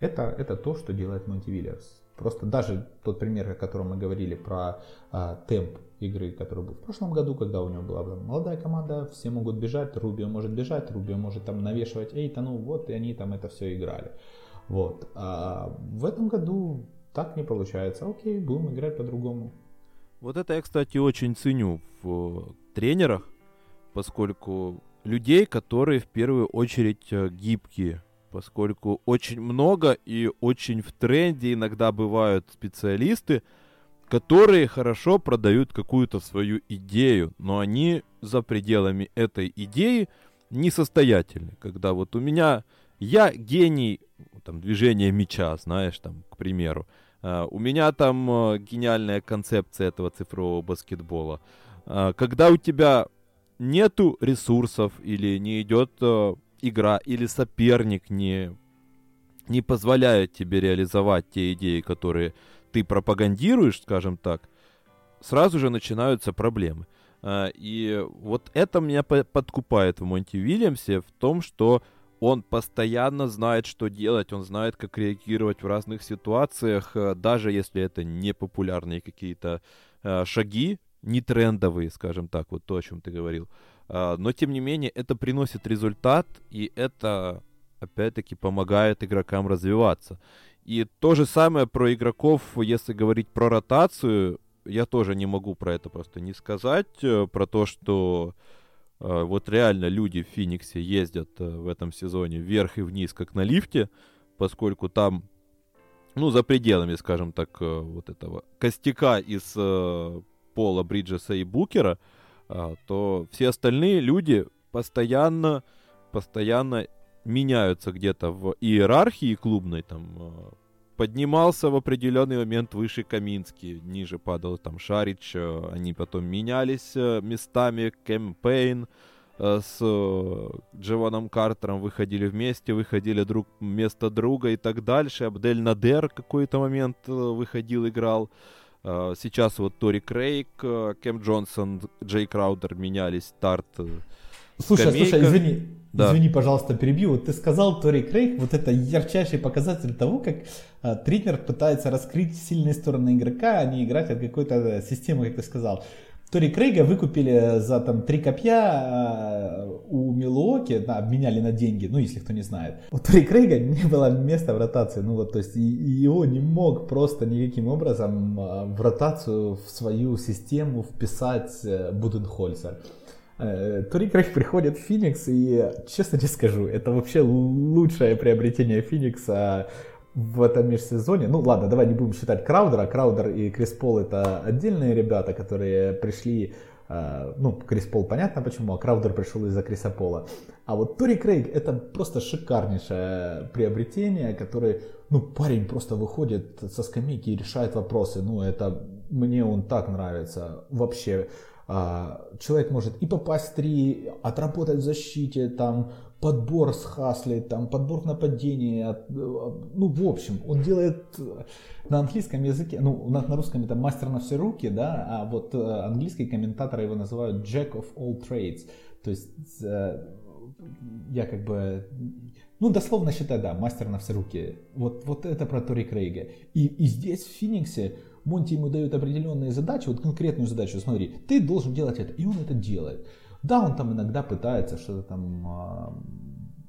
это, это то, что делает Монти Вильямс. Просто даже тот пример, о котором мы говорили про а, темп игры, который был в прошлом году, когда у него была молодая команда, все могут бежать, Рубио может бежать, Рубио может там навешивать Эйта, ну вот, и они там это все играли. Вот. А в этом году так не получается. Окей, будем играть по-другому. Вот это я, кстати, очень ценю в тренерах, поскольку людей, которые в первую очередь э, гибкие, поскольку очень много и очень в тренде иногда бывают специалисты, которые хорошо продают какую-то свою идею, но они за пределами этой идеи несостоятельны. Когда вот у меня я гений там, движения мяча, знаешь, там, к примеру. Uh, у меня там uh, гениальная концепция этого цифрового баскетбола. Uh, когда у тебя нету ресурсов или не идет игра, или соперник не, не позволяет тебе реализовать те идеи, которые ты пропагандируешь, скажем так, сразу же начинаются проблемы. И вот это меня подкупает в Монти Уильямсе в том, что он постоянно знает, что делать, он знает, как реагировать в разных ситуациях, э, даже если это не популярные какие-то э, шаги, не трендовые, скажем так, вот то, о чем ты говорил. Но, тем не менее, это приносит результат, и это, опять-таки, помогает игрокам развиваться. И то же самое про игроков, если говорить про ротацию, я тоже не могу про это просто не сказать, э, про то, что Э, вот реально люди в Фениксе ездят э, в этом сезоне вверх и вниз, как на лифте, поскольку там, ну, за пределами, скажем так, э, вот этого костяка из Пола, Бриджеса и Букера, то все остальные люди постоянно, постоянно меняются где-то в иерархии клубной, там, поднимался в определенный момент выше Каминский, ниже падал там Шарич, э, они потом менялись э, местами, Кэмпейн э, с Джованом Картером выходили вместе, выходили друг вместо друга и так дальше. Абдель Надер какой-то момент выходил, играл. Сейчас вот Тори Крейг, Кэм Джонсон, Джей Краудер менялись, старт. Слушай, скамейка. слушай, извини, да. Извини, пожалуйста, перебью. Вот ты сказал Тори Крейг, вот это ярчайший показатель того, как а, тренер пытается раскрыть сильные стороны игрока, а не играть от какой-то э, системы, как ты сказал. Тори Крейга выкупили за там три копья а, у Милуоки, да, обменяли на деньги, ну если кто не знает. У Тори Крейга не было места в ротации, ну вот, то есть его не мог просто никаким образом а, в ротацию в свою систему вписать э, Буденхольцер. Э, Тори Крейг приходит в Феникс, и честно тебе скажу, это вообще лучшее приобретение Феникса в этом межсезоне. Ну ладно, давай не будем считать Краудера. Краудер и Крис Пол это отдельные ребята, которые пришли э, ну, Крис Пол понятно почему, а Краудер пришел из-за Криса Пола. А вот Тори Крейг это просто шикарнейшее приобретение, который, ну, парень просто выходит со скамейки и решает вопросы. Ну, это мне он так нравится. Вообще, человек может и попасть три, отработать в защите, там, подбор с Хасли, там, подбор нападения, ну, в общем, он делает на английском языке, ну, на, на русском это мастер на все руки, да, а вот э, английские комментаторы его называют Jack of all trades, то есть э, я как бы, ну, дословно считаю, да, мастер на все руки, вот, вот это про Тори Крейга, и, и здесь в Фениксе Монти ему дает определенные задачи, вот конкретную задачу, смотри, ты должен делать это, и он это делает. Да, он там иногда пытается что-то там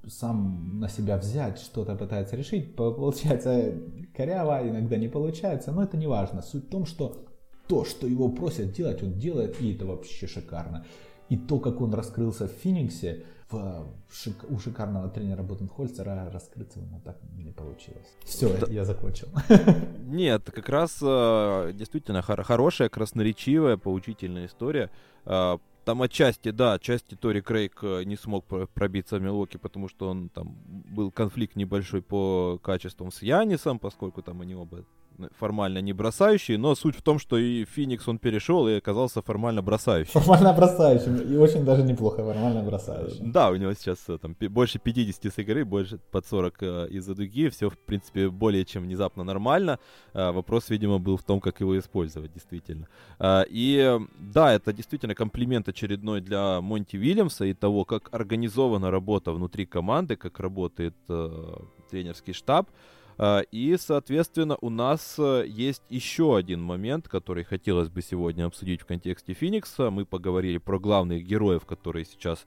э, сам на себя взять, что-то пытается решить, получается коряво, иногда не получается, но это не важно. Суть в том, что то, что его просят делать, он делает, и это вообще шикарно. И то, как он раскрылся в Фениксе, в, шик, у шикарного тренера Буденхольцера раскрыться ему так не получилось. Все, да. я закончил. Нет, как раз э, действительно хор- хорошая, красноречивая, поучительная история. Э, там отчасти, да, отчасти Тори Крейг э, не смог пробиться в Милоки, потому что он там был конфликт небольшой по качествам с Янисом, поскольку там они оба формально не бросающий, но суть в том, что и Феникс он перешел и оказался формально бросающим. Формально бросающим, и очень даже неплохо формально бросающим. Да, у него сейчас э, там больше 50 с игры, больше под 40 э, из-за дуги, все в принципе более чем внезапно нормально. Э, вопрос, видимо, был в том, как его использовать, действительно. И да, это действительно комплимент очередной для Монти Вильямса и того, как организована работа внутри команды, как работает тренерский штаб. А, и, соответственно, у нас э, есть еще один момент, который хотелось бы сегодня обсудить в контексте Феникса. Мы поговорили про главных героев, которые сейчас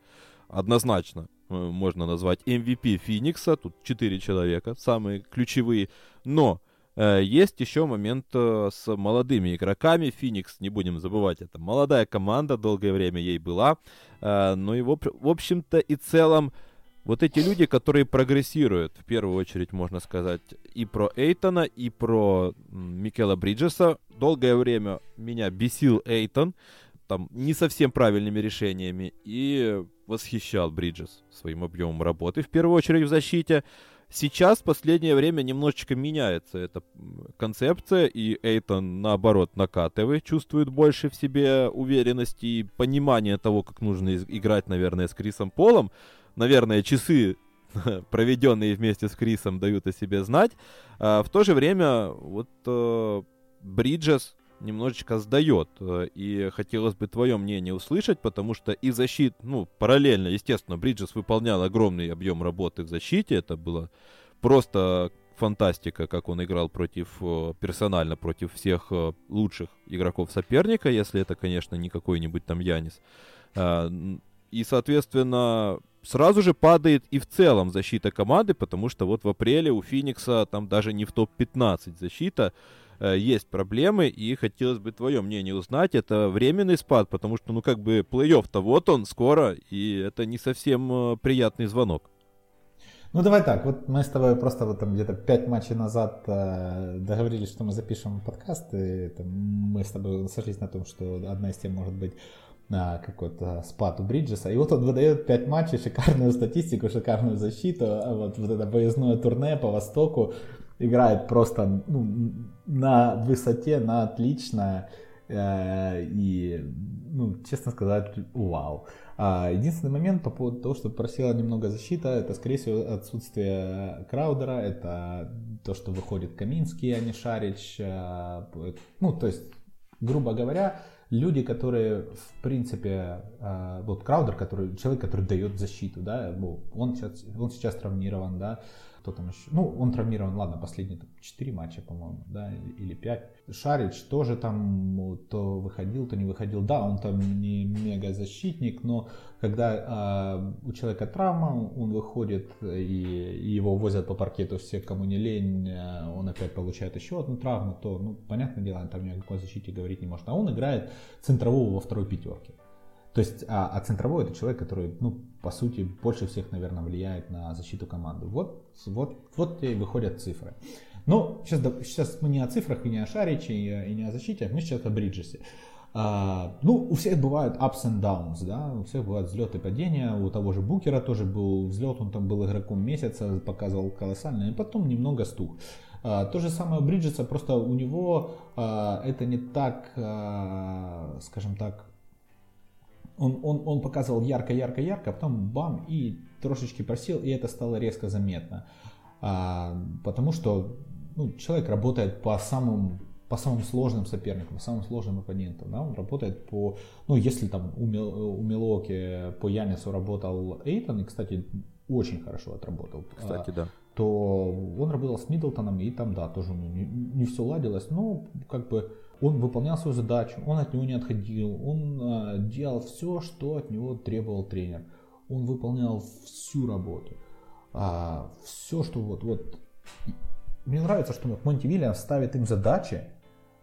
однозначно э, можно назвать MVP Феникса. Тут четыре человека, самые ключевые. Но э, есть еще момент с молодыми игроками. Феникс, не будем забывать, это молодая команда, долгое время ей была. но его, в общем-то и целом, вот эти люди, которые прогрессируют, в первую очередь, можно сказать, и про Эйтона, и про Микела Бриджеса. Долгое время меня бесил Эйтон, там, не совсем правильными решениями, и восхищал Бриджес своим объемом работы, в первую очередь в защите. Сейчас, в последнее время, немножечко меняется эта концепция, и Эйтон, наоборот, накатывает, чувствует больше в себе уверенности и понимания того, как нужно играть, наверное, с Крисом Полом наверное, часы, проведенные вместе с Крисом, дают о себе знать. А в то же время вот э, Бриджес немножечко сдает. Э, и хотелось бы твое мнение услышать, потому что и защит, ну, параллельно, естественно, Бриджес выполнял огромный объем работы в защите. Это было просто фантастика, как он играл против, э, персонально против всех лучших игроков соперника, если это, конечно, не какой-нибудь там Янис. А, и, соответственно, сразу же падает и в целом защита команды, потому что вот в апреле у Феникса там даже не в топ-15 защита, э, есть проблемы, и хотелось бы твое мнение узнать. Это временный спад, потому что, ну, как бы, плей-офф-то вот он скоро, и это не совсем э, приятный звонок. Ну давай так, вот мы с тобой просто вот там где-то пять матчей назад э, договорились, что мы запишем подкаст, и там, мы с тобой сошлись на том, что одна из тем может быть какой-то спад у Бриджеса. И вот он выдает 5 матчей, шикарную статистику, шикарную защиту. А вот, вот это поездное турне по Востоку играет просто ну, на высоте, на отлично. Э, и, ну, честно сказать, вау. А единственный момент по поводу того, что просила немного защита, это, скорее всего, отсутствие Краудера, это то, что выходит Каминский, а не Шарич. Э, ну, то есть, грубо говоря, люди, которые, в принципе, э, вот Краудер, который, человек, который дает защиту, да, он сейчас, он сейчас травмирован, да, кто там еще, ну, он травмирован, ладно, последние там, 4 матча, по-моему, да, или 5. Шарич тоже там то выходил, то не выходил, да, он там не мега защитник, но когда э, у человека травма, он выходит и, и его возят по паркету все, кому не лень, э, он опять получает еще одну травму, то, ну, понятное дело, он там ни о какой защите говорить не может, а он играет центрового во второй пятерке. То есть, а, а центровой это человек, который, ну, по сути, больше всех, наверное, влияет на защиту команды. Вот, вот, вот и выходят цифры. Но сейчас, сейчас мы не о цифрах и не о Шариче, и, и не о защите, мы сейчас о Бриджесе. А, ну, у всех бывают ups and downs, да, у всех бывают взлеты и падения, у того же Букера тоже был взлет, он там был игроком месяца, показывал колоссально, и потом немного стух. А, то же самое у Бриджеса, просто у него а, это не так, а, скажем так, он, он, он показывал ярко-ярко-ярко, а потом бам, и трошечки просел, и это стало резко заметно. А, потому что ну, человек работает по самым по самым сложным соперникам, по самым сложным оппонентам. Да? Он работает по, ну, если там у, Мил, у Милоки по Янису работал Эйтон, и, кстати, очень хорошо отработал. Кстати, да. То он работал с Миддлтоном, и там, да, тоже не, не все ладилось, но как бы он выполнял свою задачу, он от него не отходил, он э, делал все, что от него требовал тренер. Он выполнял всю работу. А, все, что вот, вот. Мне нравится, что Монти Вильямс ставит им задачи,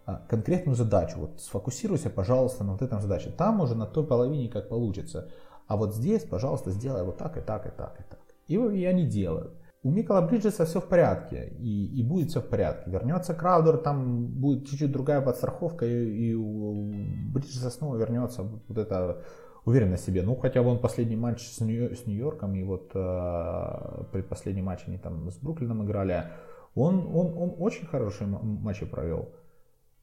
а, конкретную задачу. Вот сфокусируйся, пожалуйста, на вот этом задаче. Там уже на той половине как получится. А вот здесь, пожалуйста, сделай вот так и так и так и так. И, и они делают. У Микола Бриджеса все в порядке, и, и будет все в порядке. Вернется Краудер, там будет чуть-чуть другая подстраховка, и, и у Бриджеса снова вернется вот эта уверенность в себе. Ну, хотя бы он последний матч с, Нью- с Нью-Йорком, и вот э, предпоследний матч они там с Бруклином играли, он, он, он очень хорошие матчи провел.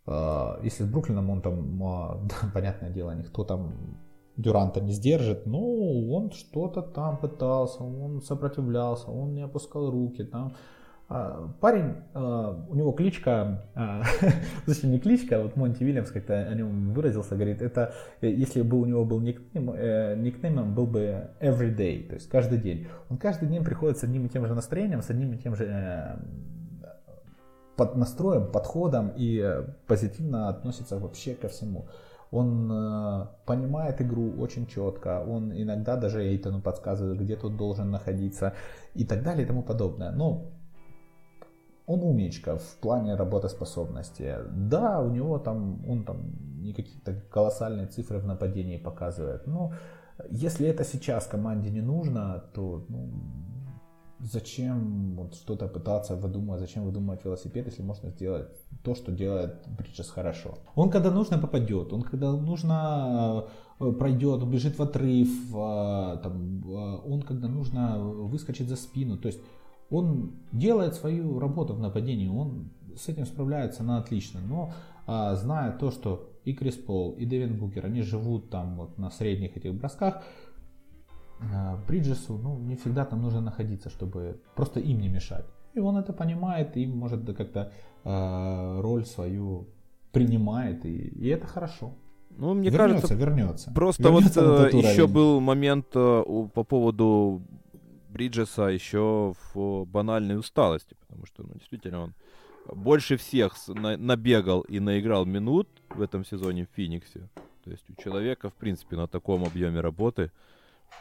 Э, если с Бруклином он там, э, понятное дело, никто там Дюранта не сдержит, но он что-то там пытался, он сопротивлялся, он не опускал руки. Там. А, парень, а, у него кличка, а, точнее не кличка, вот Монти Вильямс как-то о нем выразился, говорит, это э, если бы у него был никнейм, э, никнеймом был бы everyday, то есть каждый день. Он каждый день приходит с одним и тем же настроением, с одним и тем же э, под настроем, подходом и позитивно относится вообще ко всему он э, понимает игру очень четко, он иногда даже Эйтону подсказывает, где тот должен находиться и так далее и тому подобное. Но он умничка в плане работоспособности. Да, у него там, он там не какие-то колоссальные цифры в нападении показывает, но Если это сейчас команде не нужно, то ну, зачем вот что-то пытаться выдумывать, зачем выдумывать велосипед, если можно сделать то, что делает Бриджес хорошо. Он когда нужно попадет, он когда нужно э, пройдет, убежит в отрыв, э, там, э, он когда нужно выскочить за спину, то есть он делает свою работу в нападении, он с этим справляется на отлично, но зная то, что и Крис Пол, и Дэвин Букер, они живут там вот на средних этих бросках, Бриджесу ну, не всегда там нужно находиться, чтобы просто им не мешать. И он это понимает и может как-то э, роль свою принимает, и, и это хорошо. Ну, мне вернется, кажется, вернется. Просто вернется вот э, еще был момент э, по поводу Бриджеса еще в банальной усталости, потому что, ну, действительно, он больше всех на, набегал и наиграл минут в этом сезоне в Фениксе. То есть у человека, в принципе, на таком объеме работы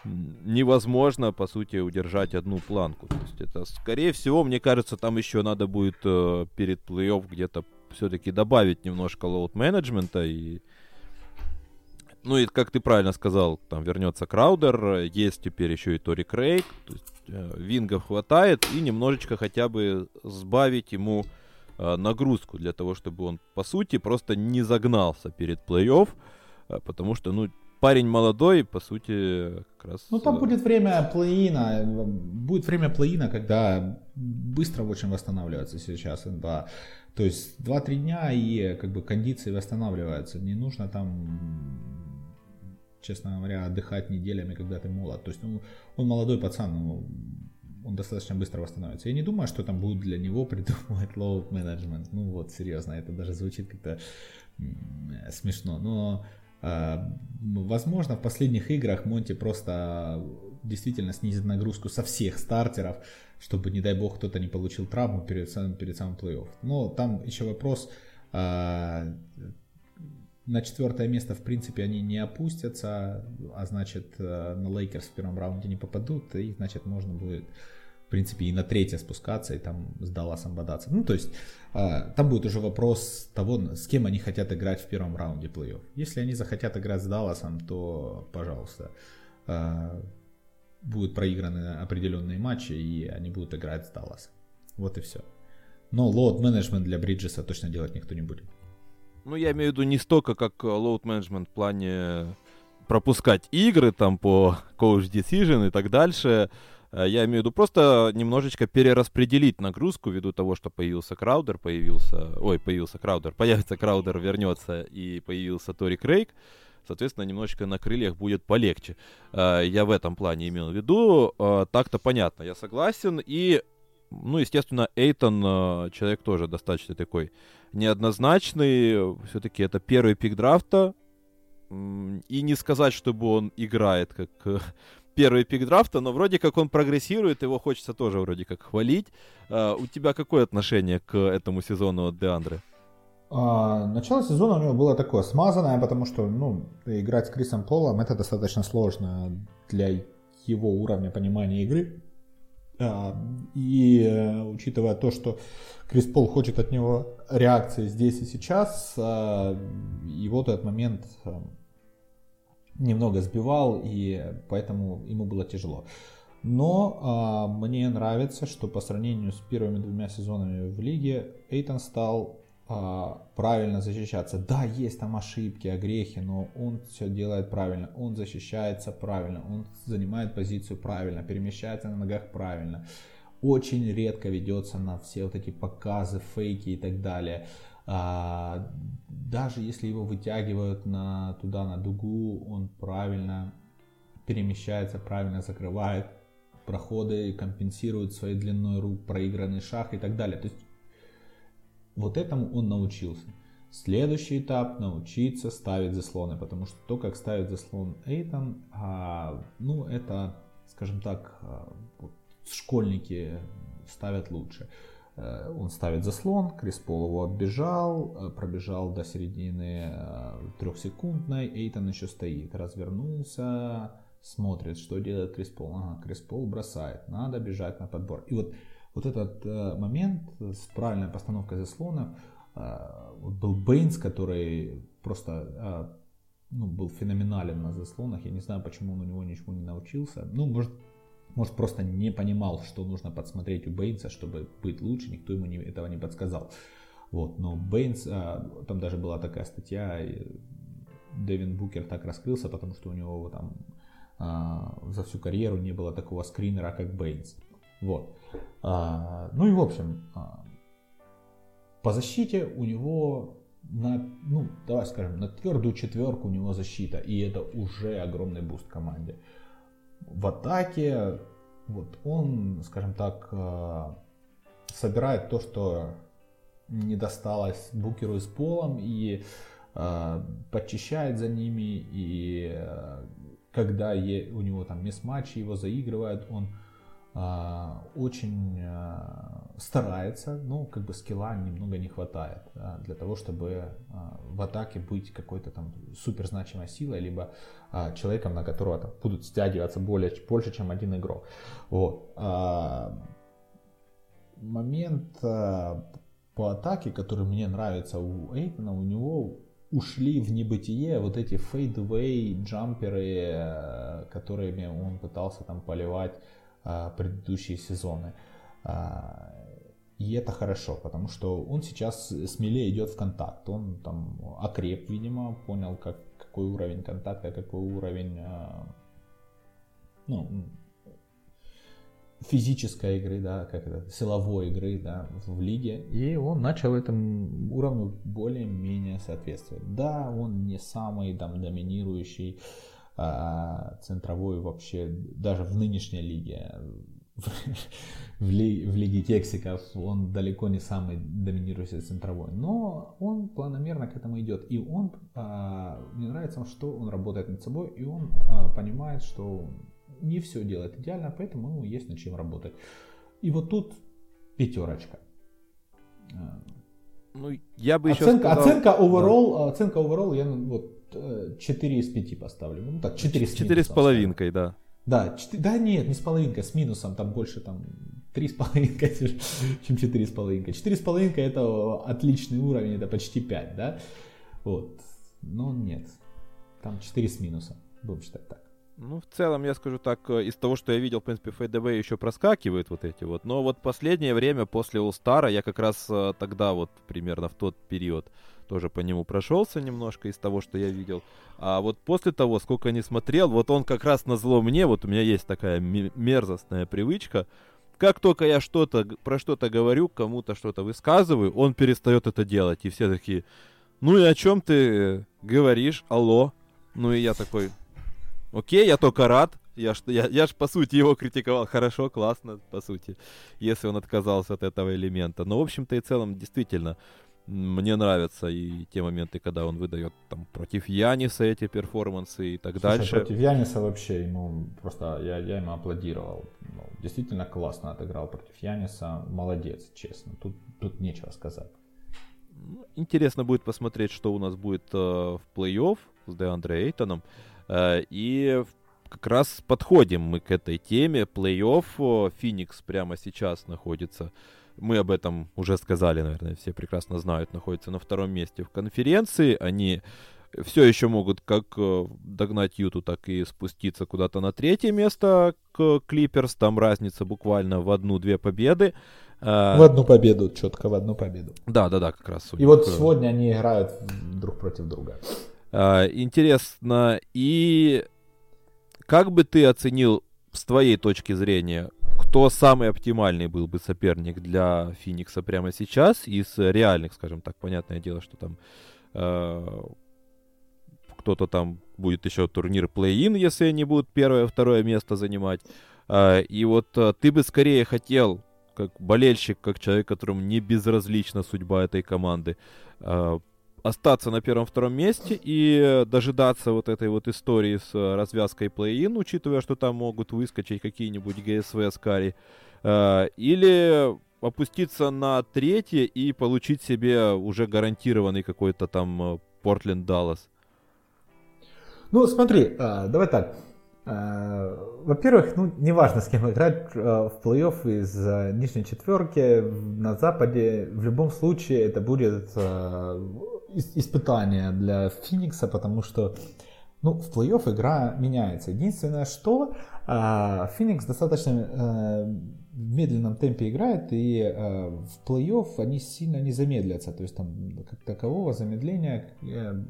невозможно, по сути, удержать одну планку. То есть это, скорее всего, мне кажется, там еще надо будет э, перед плей-офф где-то все-таки добавить немножко лоуд-менеджмента и ну и как ты правильно сказал, там вернется Краудер, есть теперь еще и Тори Крейг, то есть э, вингов хватает и немножечко хотя бы сбавить ему э, нагрузку для того, чтобы он по сути просто не загнался перед плей-офф, э, потому что ну парень молодой, по сути, как раз... Ну, там будет время плей-ина, будет время плей-ина, когда быстро очень восстанавливается сейчас НБА. То есть 2-3 дня и как бы кондиции восстанавливаются. Не нужно там, честно говоря, отдыхать неделями, когда ты молод. То есть ну, он молодой пацан, ну, он достаточно быстро восстановится. Я не думаю, что там будет для него придумывать load management. Ну вот, серьезно, это даже звучит как-то смешно. Но возможно, в последних играх Монти просто действительно снизит нагрузку со всех стартеров, чтобы, не дай бог, кто-то не получил травму перед самым, перед самым плей-офф. Но там еще вопрос, а, на четвертое место, в принципе, они не опустятся, а значит, э, на Лейкерс в первом раунде не попадут, и значит, можно будет в принципе, и на третье спускаться, и там с Далласом бодаться. Ну, то есть, э, там будет уже вопрос того, с кем они хотят играть в первом раунде плей-офф. Если они захотят играть с Далласом, то, пожалуйста, э, будут проиграны определенные матчи, и они будут играть с Далласом. Вот и все. Но load management для Бриджеса точно делать никто не будет. Ну, я имею в виду не столько, как load management в плане пропускать игры там по coach decision и так дальше, Э, я имею в виду просто немножечко перераспределить нагрузку ввиду того, что появился Краудер, появился... Ой, появился Краудер, появится Краудер, вернется и появился Тори Крейг. Соответственно, немножечко на крыльях будет полегче. Э, я в этом плане имел в виду. Э, так-то понятно, я согласен. И, ну, естественно, Эйтон человек тоже достаточно такой неоднозначный. Все-таки это первый пик драфта. И не сказать, чтобы он играет как первый пик драфта, но вроде как он прогрессирует, его хочется тоже вроде как хвалить. А, у тебя какое отношение к этому сезону от Деандре? А, начало сезона у него было такое смазанное, потому что ну, играть с Крисом Полом это достаточно сложно для его уровня понимания игры. А, и э, учитывая то, что Крис Пол хочет от него реакции здесь и сейчас, а, его этот момент немного сбивал, и поэтому ему было тяжело. Но а, мне нравится, что по сравнению с первыми двумя сезонами в лиге Эйтон стал а, правильно защищаться. Да, есть там ошибки, огрехи, но он все делает правильно. Он защищается правильно, он занимает позицию правильно, перемещается на ногах правильно. Очень редко ведется на все вот эти показы, фейки и так далее. А, даже если его вытягивают на, туда, на дугу, он правильно перемещается, правильно закрывает проходы, компенсирует своей длиной рук проигранный шаг и так далее. То есть вот этому он научился. Следующий этап научиться ставить заслоны, потому что то, как ставит заслон Эйтон, а, ну это, скажем так, а, школьники ставят лучше. Э, он ставит заслон, Крис Пол его оббежал, э, пробежал до середины э, трехсекундной, Эйтон еще стоит, развернулся, смотрит, что делает Крис Пол. Ага, Крис Пол бросает, надо бежать на подбор. И вот, вот этот момент с правильной постановкой заслона, вот был Бейнс, который просто ну, был феноменален на заслонах. Я не знаю, почему он у него ничего не научился. Ну, может, может просто не понимал, что нужно подсмотреть у Бейнса, чтобы быть лучше. Никто ему не, этого не подсказал. Вот, но Бейнс, а, там даже была такая статья, Дэвин Букер так раскрылся, потому что у него там а, за всю карьеру не было такого скринера, как Бейнс. Вот. А, ну и в общем, а, по защите у него на, ну, давай скажем, на твердую четверку у него защита, и это уже огромный boost команде. В атаке. Вот он, скажем так, а, собирает то, что не досталось Букеру с Полом, и э, подчищает за ними, и э, когда у него там мисматчи, его заигрывают, он очень старается, но как бы скилла немного не хватает а, для того, чтобы в атаке быть какой-то там супер значимой силой, либо человеком, на которого там, будут стягиваться более, больше, чем один игрок. Вот. Момент по атаке, который мне нравится у Эйтона, у него ушли в небытие вот эти фейдвей джамперы, которыми он пытался там поливать а, предыдущие сезоны. И это хорошо, потому что он сейчас смелее идет в контакт. Он там окреп, видимо, понял, как, какой уровень контакта, какой уровень а, ну, физической игры, да, как это, силовой игры, да, в лиге. И он начал этому уровню более-менее соответствовать. Да, он не самый там доминирующий а, центровой вообще даже в нынешней лиге. В, ли, в лиге кексиков он далеко не самый доминирующий центровой, но он планомерно к этому идет. И он, а, мне нравится, что он работает над собой, и он а, понимает, что не все делает идеально, поэтому ему есть над чем работать. И вот тут пятерочка. Ну, я бы оценка, еще сказал... Оценка overall, да. оценка overall я ну, вот 4 из 5 поставлю. Ну так, 4 с 4 с половинкой, да. Да, 4, да нет, не с половинкой, с минусом, там больше там 3 с половинкой, чем 4 с половинкой. 4 с половинкой это отличный уровень, это почти 5, да? Вот. Но нет, там 4 с минусом, будем считать так. Ну, в целом, я скажу так, э, из того, что я видел, в принципе, ФДВ еще проскакивают вот эти вот. Но вот последнее время после Улстара я как раз э, тогда вот примерно в тот период тоже по нему прошелся немножко из того, что я видел. А вот после того, сколько не смотрел, вот он как раз на зло мне, вот у меня есть такая мерзостная привычка, как только я что-то про что-то говорю, кому-то что-то высказываю, он перестает это делать. И все такие, ну и о чем ты говоришь, алло? Ну и я такой, окей, я только рад. Я ж, я, я ж по сути его критиковал. Хорошо, классно, по сути, если он отказался от этого элемента. Но, в общем-то и целом, действительно, мне нравятся и те моменты, когда он выдает там против Яниса эти перформансы и так Слушай, дальше. Против Яниса вообще ему просто я, я ему аплодировал. Ну, действительно классно отыграл против Яниса. Молодец, честно. Тут, тут нечего сказать. Ну, интересно будет посмотреть, что у нас будет э, в плей-офф с Деандре Эйтоном. Э, и как раз подходим мы к этой теме. Плей-офф. Феникс прямо сейчас находится мы об этом уже сказали, наверное, все прекрасно знают, находится на втором месте в конференции. Они все еще могут как э, догнать Юту, так и спуститься куда-то на третье место к Клиперс. Там разница буквально в одну-две победы. А, в одну победу, четко в одну победу. Да, да, да, как раз. И вот сегодня они играют друг против друга. А, интересно. И как бы ты оценил с твоей точки зрения кто самый оптимальный был бы соперник для Феникса прямо сейчас из реальных, скажем так, понятное дело, что там э, кто-то там будет еще турнир плей-ин, если они будут первое, второе место занимать. Э, и вот э, ты бы скорее хотел, как болельщик, как человек, которому не безразлична судьба этой команды, э, остаться на первом-втором месте и дожидаться вот этой вот истории с э, развязкой плей-ин, учитывая, что там могут выскочить какие-нибудь ГСВ с Кари, э, или опуститься на третье и получить себе уже гарантированный какой-то там э, Даллас. Ну, смотри, давай так. Во-первых, ну, неважно, с кем играть в плей-офф из нижней четверки на Западе, в любом случае это будет испытание для Феникса, потому что ну, в плей-офф игра меняется. Единственное, что Феникс достаточно э, в медленном темпе играет, и э, в плей-офф они сильно не замедлятся. То есть там как такового замедления э,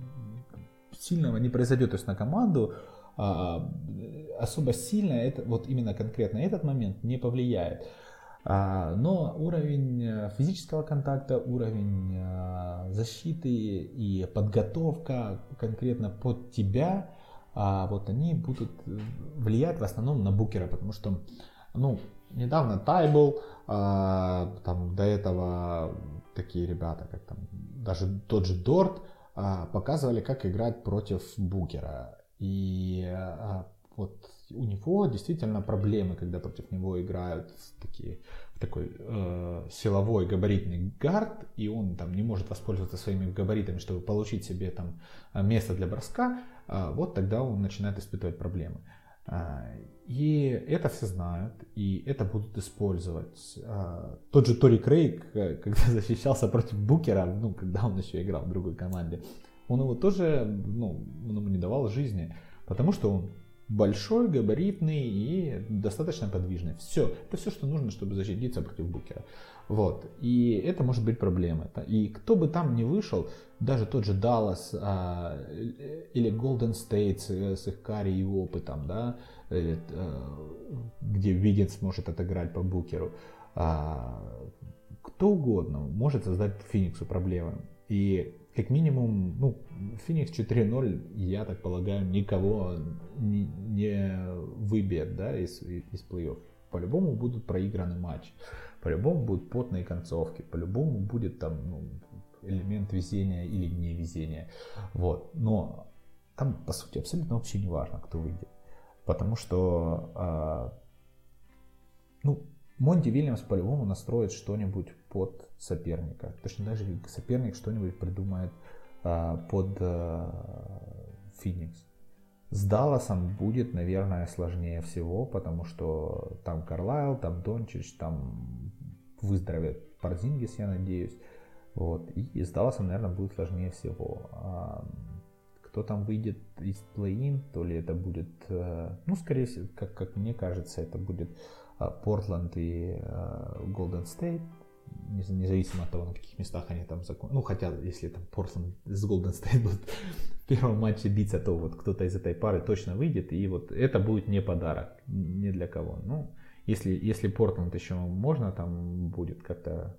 сильного не произойдет. То есть на команду особо сильно это, вот именно конкретно этот момент не повлияет. А, но уровень э, физического контакта, уровень э, защиты и подготовка конкретно под тебя, а, вот они будут влиять в основном на букера, потому что, ну, недавно Тайбл, а, там до этого такие ребята, как там, даже тот же Дорт, показывали, как играть против букера. И вот у него действительно проблемы, когда против него играют такие, такой э, силовой габаритный гард, и он там не может воспользоваться своими габаритами, чтобы получить себе там место для броска, э, вот тогда он начинает испытывать проблемы. Э, и это все знают, и это будут использовать. Э, тот же Тори Крейг, э, когда защищался против Букера, ну, когда он еще играл в другой команде, он его тоже, ну, он ему не давал жизни, потому что он большой, габаритный и достаточно подвижный. Все. Это все, что нужно, чтобы защититься против букера. Вот. И это может быть проблема. И кто бы там ни вышел, даже тот же Даллас а, или Golden State с их карри и опытом, да, или, а, где Виггинс может отыграть по букеру, а, кто угодно может создать Фениксу проблемы. И как минимум, ну, Phoenix 4.0, я так полагаю, никого не, не выбьет, да, из, из плей-офф. По-любому будут проиграны матчи, по-любому будут потные концовки, по-любому будет там ну, элемент везения или невезения. Вот. Но там, по сути, абсолютно вообще не важно, кто выйдет. Потому что, а, ну, Монти Вильямс по-любому настроит что-нибудь под соперника. Точно даже соперник что-нибудь придумает а, под Феникс. С Далласом будет, наверное, сложнее всего, потому что там Карлайл, там Дончич, там выздоровеет Парзингис, я надеюсь. Вот. И с Далласом, наверное, будет сложнее всего. А, кто там выйдет из плей-ин, то ли это будет, э, ну, скорее всего, как, как мне кажется, это будет Портленд и Голден Стейт, независимо от того, на каких местах они там закон... Ну, хотя, если там Портленд с Голден Стейт будут в первом матче биться, то вот кто-то из этой пары точно выйдет, и вот это будет не подарок ни для кого. Ну, если, если Портленд еще можно там будет как-то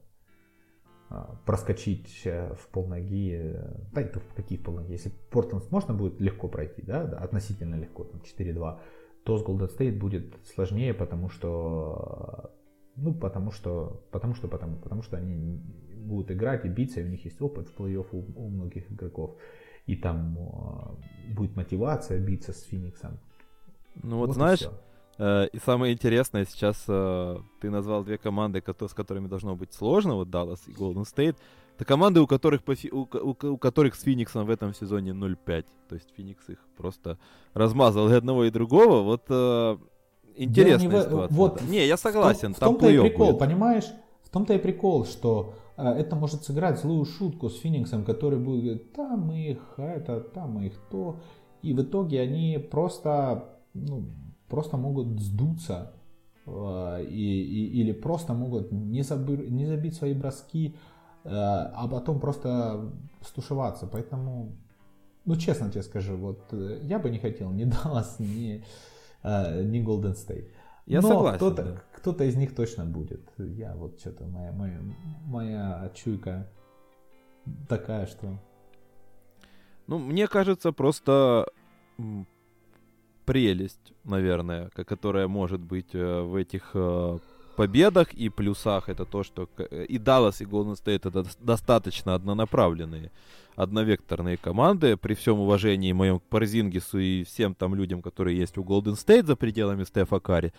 а, проскочить э, в полноги, э, да это в какие полноги, если Портленд можно будет легко пройти, да относительно легко, там 4-2, то с Golden State будет сложнее, потому что ну, потому что, потому что, потому, потому что они будут играть и биться, и у них есть опыт в плей-офф у, у многих игроков. И там э, будет мотивация биться с Фениксом. Ну вот, вот знаешь, и, э, и самое интересное сейчас э, ты назвал две команды, с которыми должно быть сложно, вот Даллас и Golden State. Это команды, у которых, по, у, у, у которых с Фениксом в этом сезоне 0-5. То есть Феникс их просто размазал и одного, и другого. Вот э, интересная не, ситуация. Вот, не, я согласен, в, том, в том-то и прикол, будет. понимаешь? В том-то и прикол, что э, это может сыграть злую шутку с Фениксом, который будет говорить, там мы их это, там мы их то. И в итоге они просто, ну, просто могут сдуться э, и, и, или просто могут не, забы, не забить свои броски, э, а потом просто стушеваться. Поэтому, ну честно тебе скажу, вот э, я бы не хотел ни Даллас, ни, э, ни Golden State. Я Но согласен. Кто-то, да. кто-то из них точно будет. Я вот что-то, моя, моя, моя чуйка такая, что... Ну, мне кажется, просто прелесть, наверное, которая может быть э, в этих э, победах и плюсах это то, что и Даллас, и Golden State это достаточно однонаправленные, одновекторные команды, при всем уважении моем к Парзингису и всем там людям, которые есть у Golden State за пределами Стефа Карри.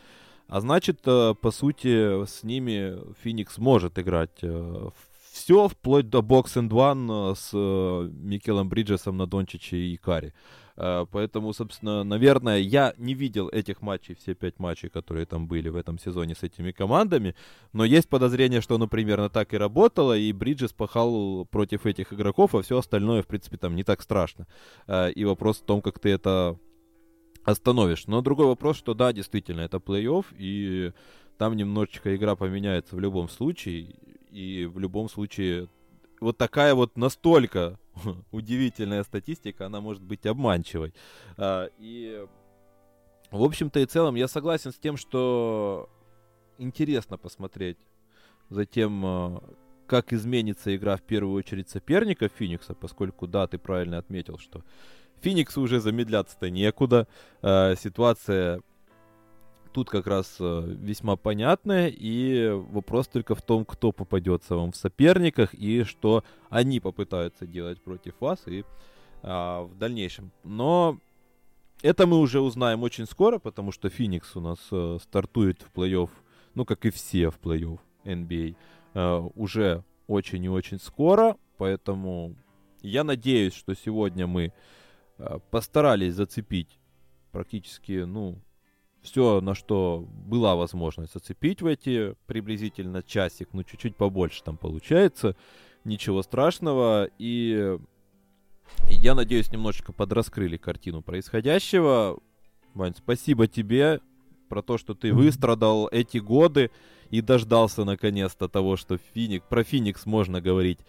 А значит, э, по сути, с ними Феникс может играть э, все, вплоть до Box and One с Микелом Бриджесом на Дончиче и Карри. Э, поэтому, собственно, наверное, я не видел этих матчей, все пять матчей, которые там были в этом сезоне с этими командами, но есть подозрение, что оно примерно так и работало, и Бриджес пахал против этих игроков, а все остальное, в принципе, там не так страшно. Э, и вопрос в том, как ты это остановишь. Но другой вопрос, что да, действительно, это плей-офф, и там немножечко игра поменяется в любом случае, и в любом случае вот такая вот настолько удивительная статистика, она может быть обманчивой. А, и, в общем-то и целом, я согласен с тем, что интересно посмотреть за тем, а, как изменится игра в первую очередь соперника Феникса, поскольку, да, ты правильно отметил, что Фениксу уже замедляться-то некуда. А, ситуация тут как раз э, весьма понятное, и вопрос только в том, кто попадется вам в соперниках и что они попытаются делать против вас и а, в дальнейшем. Но это мы уже узнаем очень скоро, потому что Феникс у нас а, стартует в плей-офф, ну как и все в плей-офф NBA, а, уже очень и очень скоро, поэтому я надеюсь, что сегодня мы а, постарались зацепить практически, ну, все, на что была возможность зацепить в эти приблизительно часик, ну чуть-чуть побольше там получается, ничего страшного. И я надеюсь, немножечко подраскрыли картину происходящего. Вань, спасибо тебе про то, что ты выстрадал эти годы и дождался наконец-то того, что Финик, про Феникс можно говорить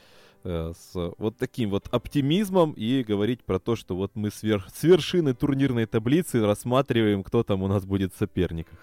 с вот таким вот оптимизмом и говорить про то, что вот мы сверх, с вершины турнирной таблицы рассматриваем, кто там у нас будет в соперниках.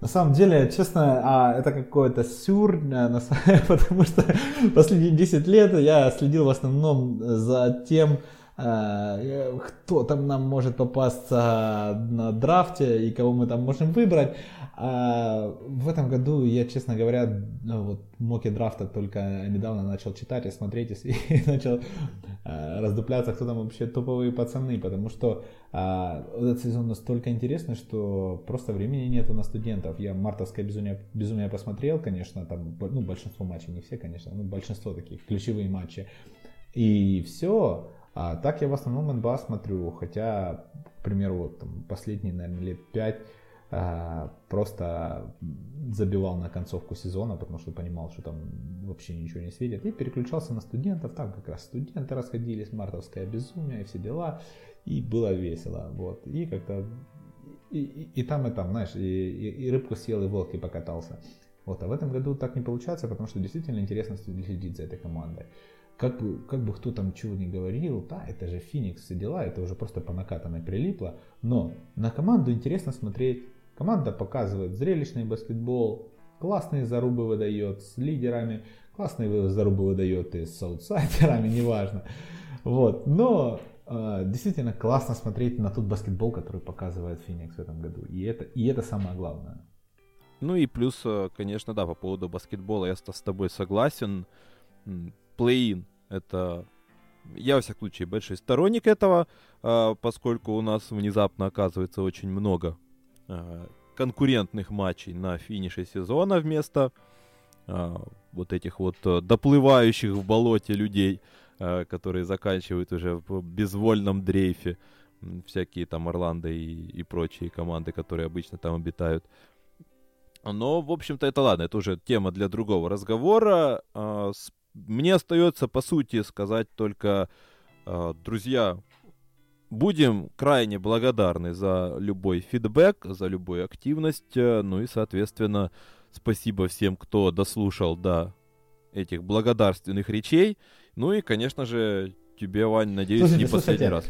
На самом деле, честно, а, это какой-то сюр, э, потому что последние 10 лет я следил в основном за тем, э, кто там нам может попасться на драфте и кого мы там можем выбрать. А в этом году я, честно говоря, ну, вот моки драфта только недавно начал читать и смотреть и, начал а, раздупляться, кто там вообще топовые пацаны, потому что а, этот сезон настолько интересный, что просто времени нету на студентов. Я мартовское безумие, безумие посмотрел, конечно, там ну, большинство матчей, не все, конечно, но большинство таких ключевые матчи. И все. А так я в основном НБА смотрю, хотя, к примеру, вот, там, последние, наверное, лет пять а, просто забивал на концовку сезона, потому что понимал, что там вообще ничего не светит, и переключался на студентов, там как раз студенты расходились, мартовское безумие и все дела, и было весело, вот, и как-то и, и, и там, и там, знаешь, и, и, и рыбку съел, и волки покатался. Вот, а в этом году так не получается, потому что действительно интересно следить за этой командой. Как бы, как бы кто там чего не говорил, да, это же Феникс, все дела, это уже просто по накатанной прилипло, но на команду интересно смотреть, Команда показывает зрелищный баскетбол, классные зарубы выдает с лидерами, классные зарубы выдает и с аутсайдерами, неважно. Вот. Но э, действительно классно смотреть на тот баскетбол, который показывает Феникс в этом году. И это, и это самое главное. Ну и плюс, э, конечно, да, по поводу баскетбола я с тобой согласен. Плей-ин — это я, во всяком случае, большой сторонник этого, э, поскольку у нас внезапно оказывается очень много Э, конкурентных матчей на финише сезона вместо э, вот этих вот э, доплывающих в болоте людей, которые заканчивают уже в безвольном дрейфе всякие там Орландо и, и прочие команды, которые обычно там обитают. Но, в общем-то, это ладно, это уже тема для другого разговора. Мне остается, по сути, сказать только, друзья, Будем крайне благодарны за любой фидбэк, за любую активность. Э, ну и, соответственно, спасибо всем, кто дослушал до этих благодарственных речей. Ну и, конечно же, тебе, Вань, надеюсь, слушайте, не последний слушайте, раз.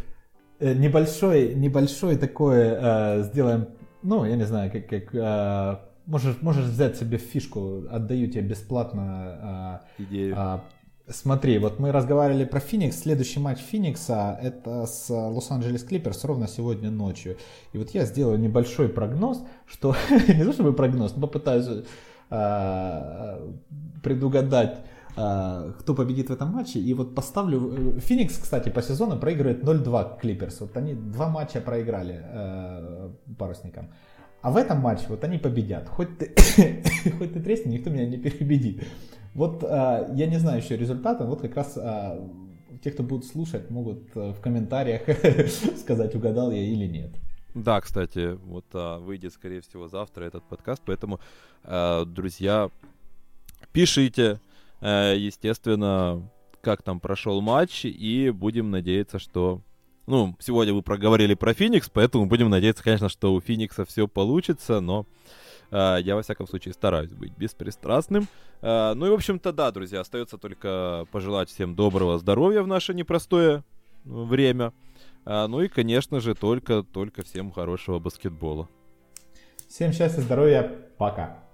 Э, небольшой, небольшой такой э, сделаем, ну, я не знаю, как, как э, можешь, можешь взять себе фишку, отдаю тебе бесплатно э, идею. Э, Смотри, вот мы разговаривали про Феникс. Следующий матч Феникса это с Лос-Анджелес Клиперс ровно сегодня ночью. И вот я сделаю небольшой прогноз, что не то чтобы прогноз, но попытаюсь э, предугадать, э, кто победит в этом матче. И вот поставлю... Феникс, кстати, по сезону проигрывает 0-2 Клиперс. Вот они два матча проиграли э, парусникам. А в этом матче вот они победят. Хоть ты, хоть ты тресни, никто меня не перебедит. Вот а, я не знаю еще результата, вот как раз а, те, кто будут слушать, могут в комментариях сказать, угадал я или нет. Да, кстати, вот а, выйдет, скорее всего, завтра этот подкаст, поэтому, а, друзья, пишите, а, естественно, как там прошел матч, и будем надеяться, что... Ну, сегодня вы проговорили про Феникс, поэтому будем надеяться, конечно, что у Феникса все получится, но э, я, во всяком случае, стараюсь быть беспристрастным. Э, ну и, в общем-то, да, друзья, остается только пожелать всем доброго здоровья в наше непростое время. А, ну и, конечно же, только, только всем хорошего баскетбола. Всем счастья, здоровья, пока.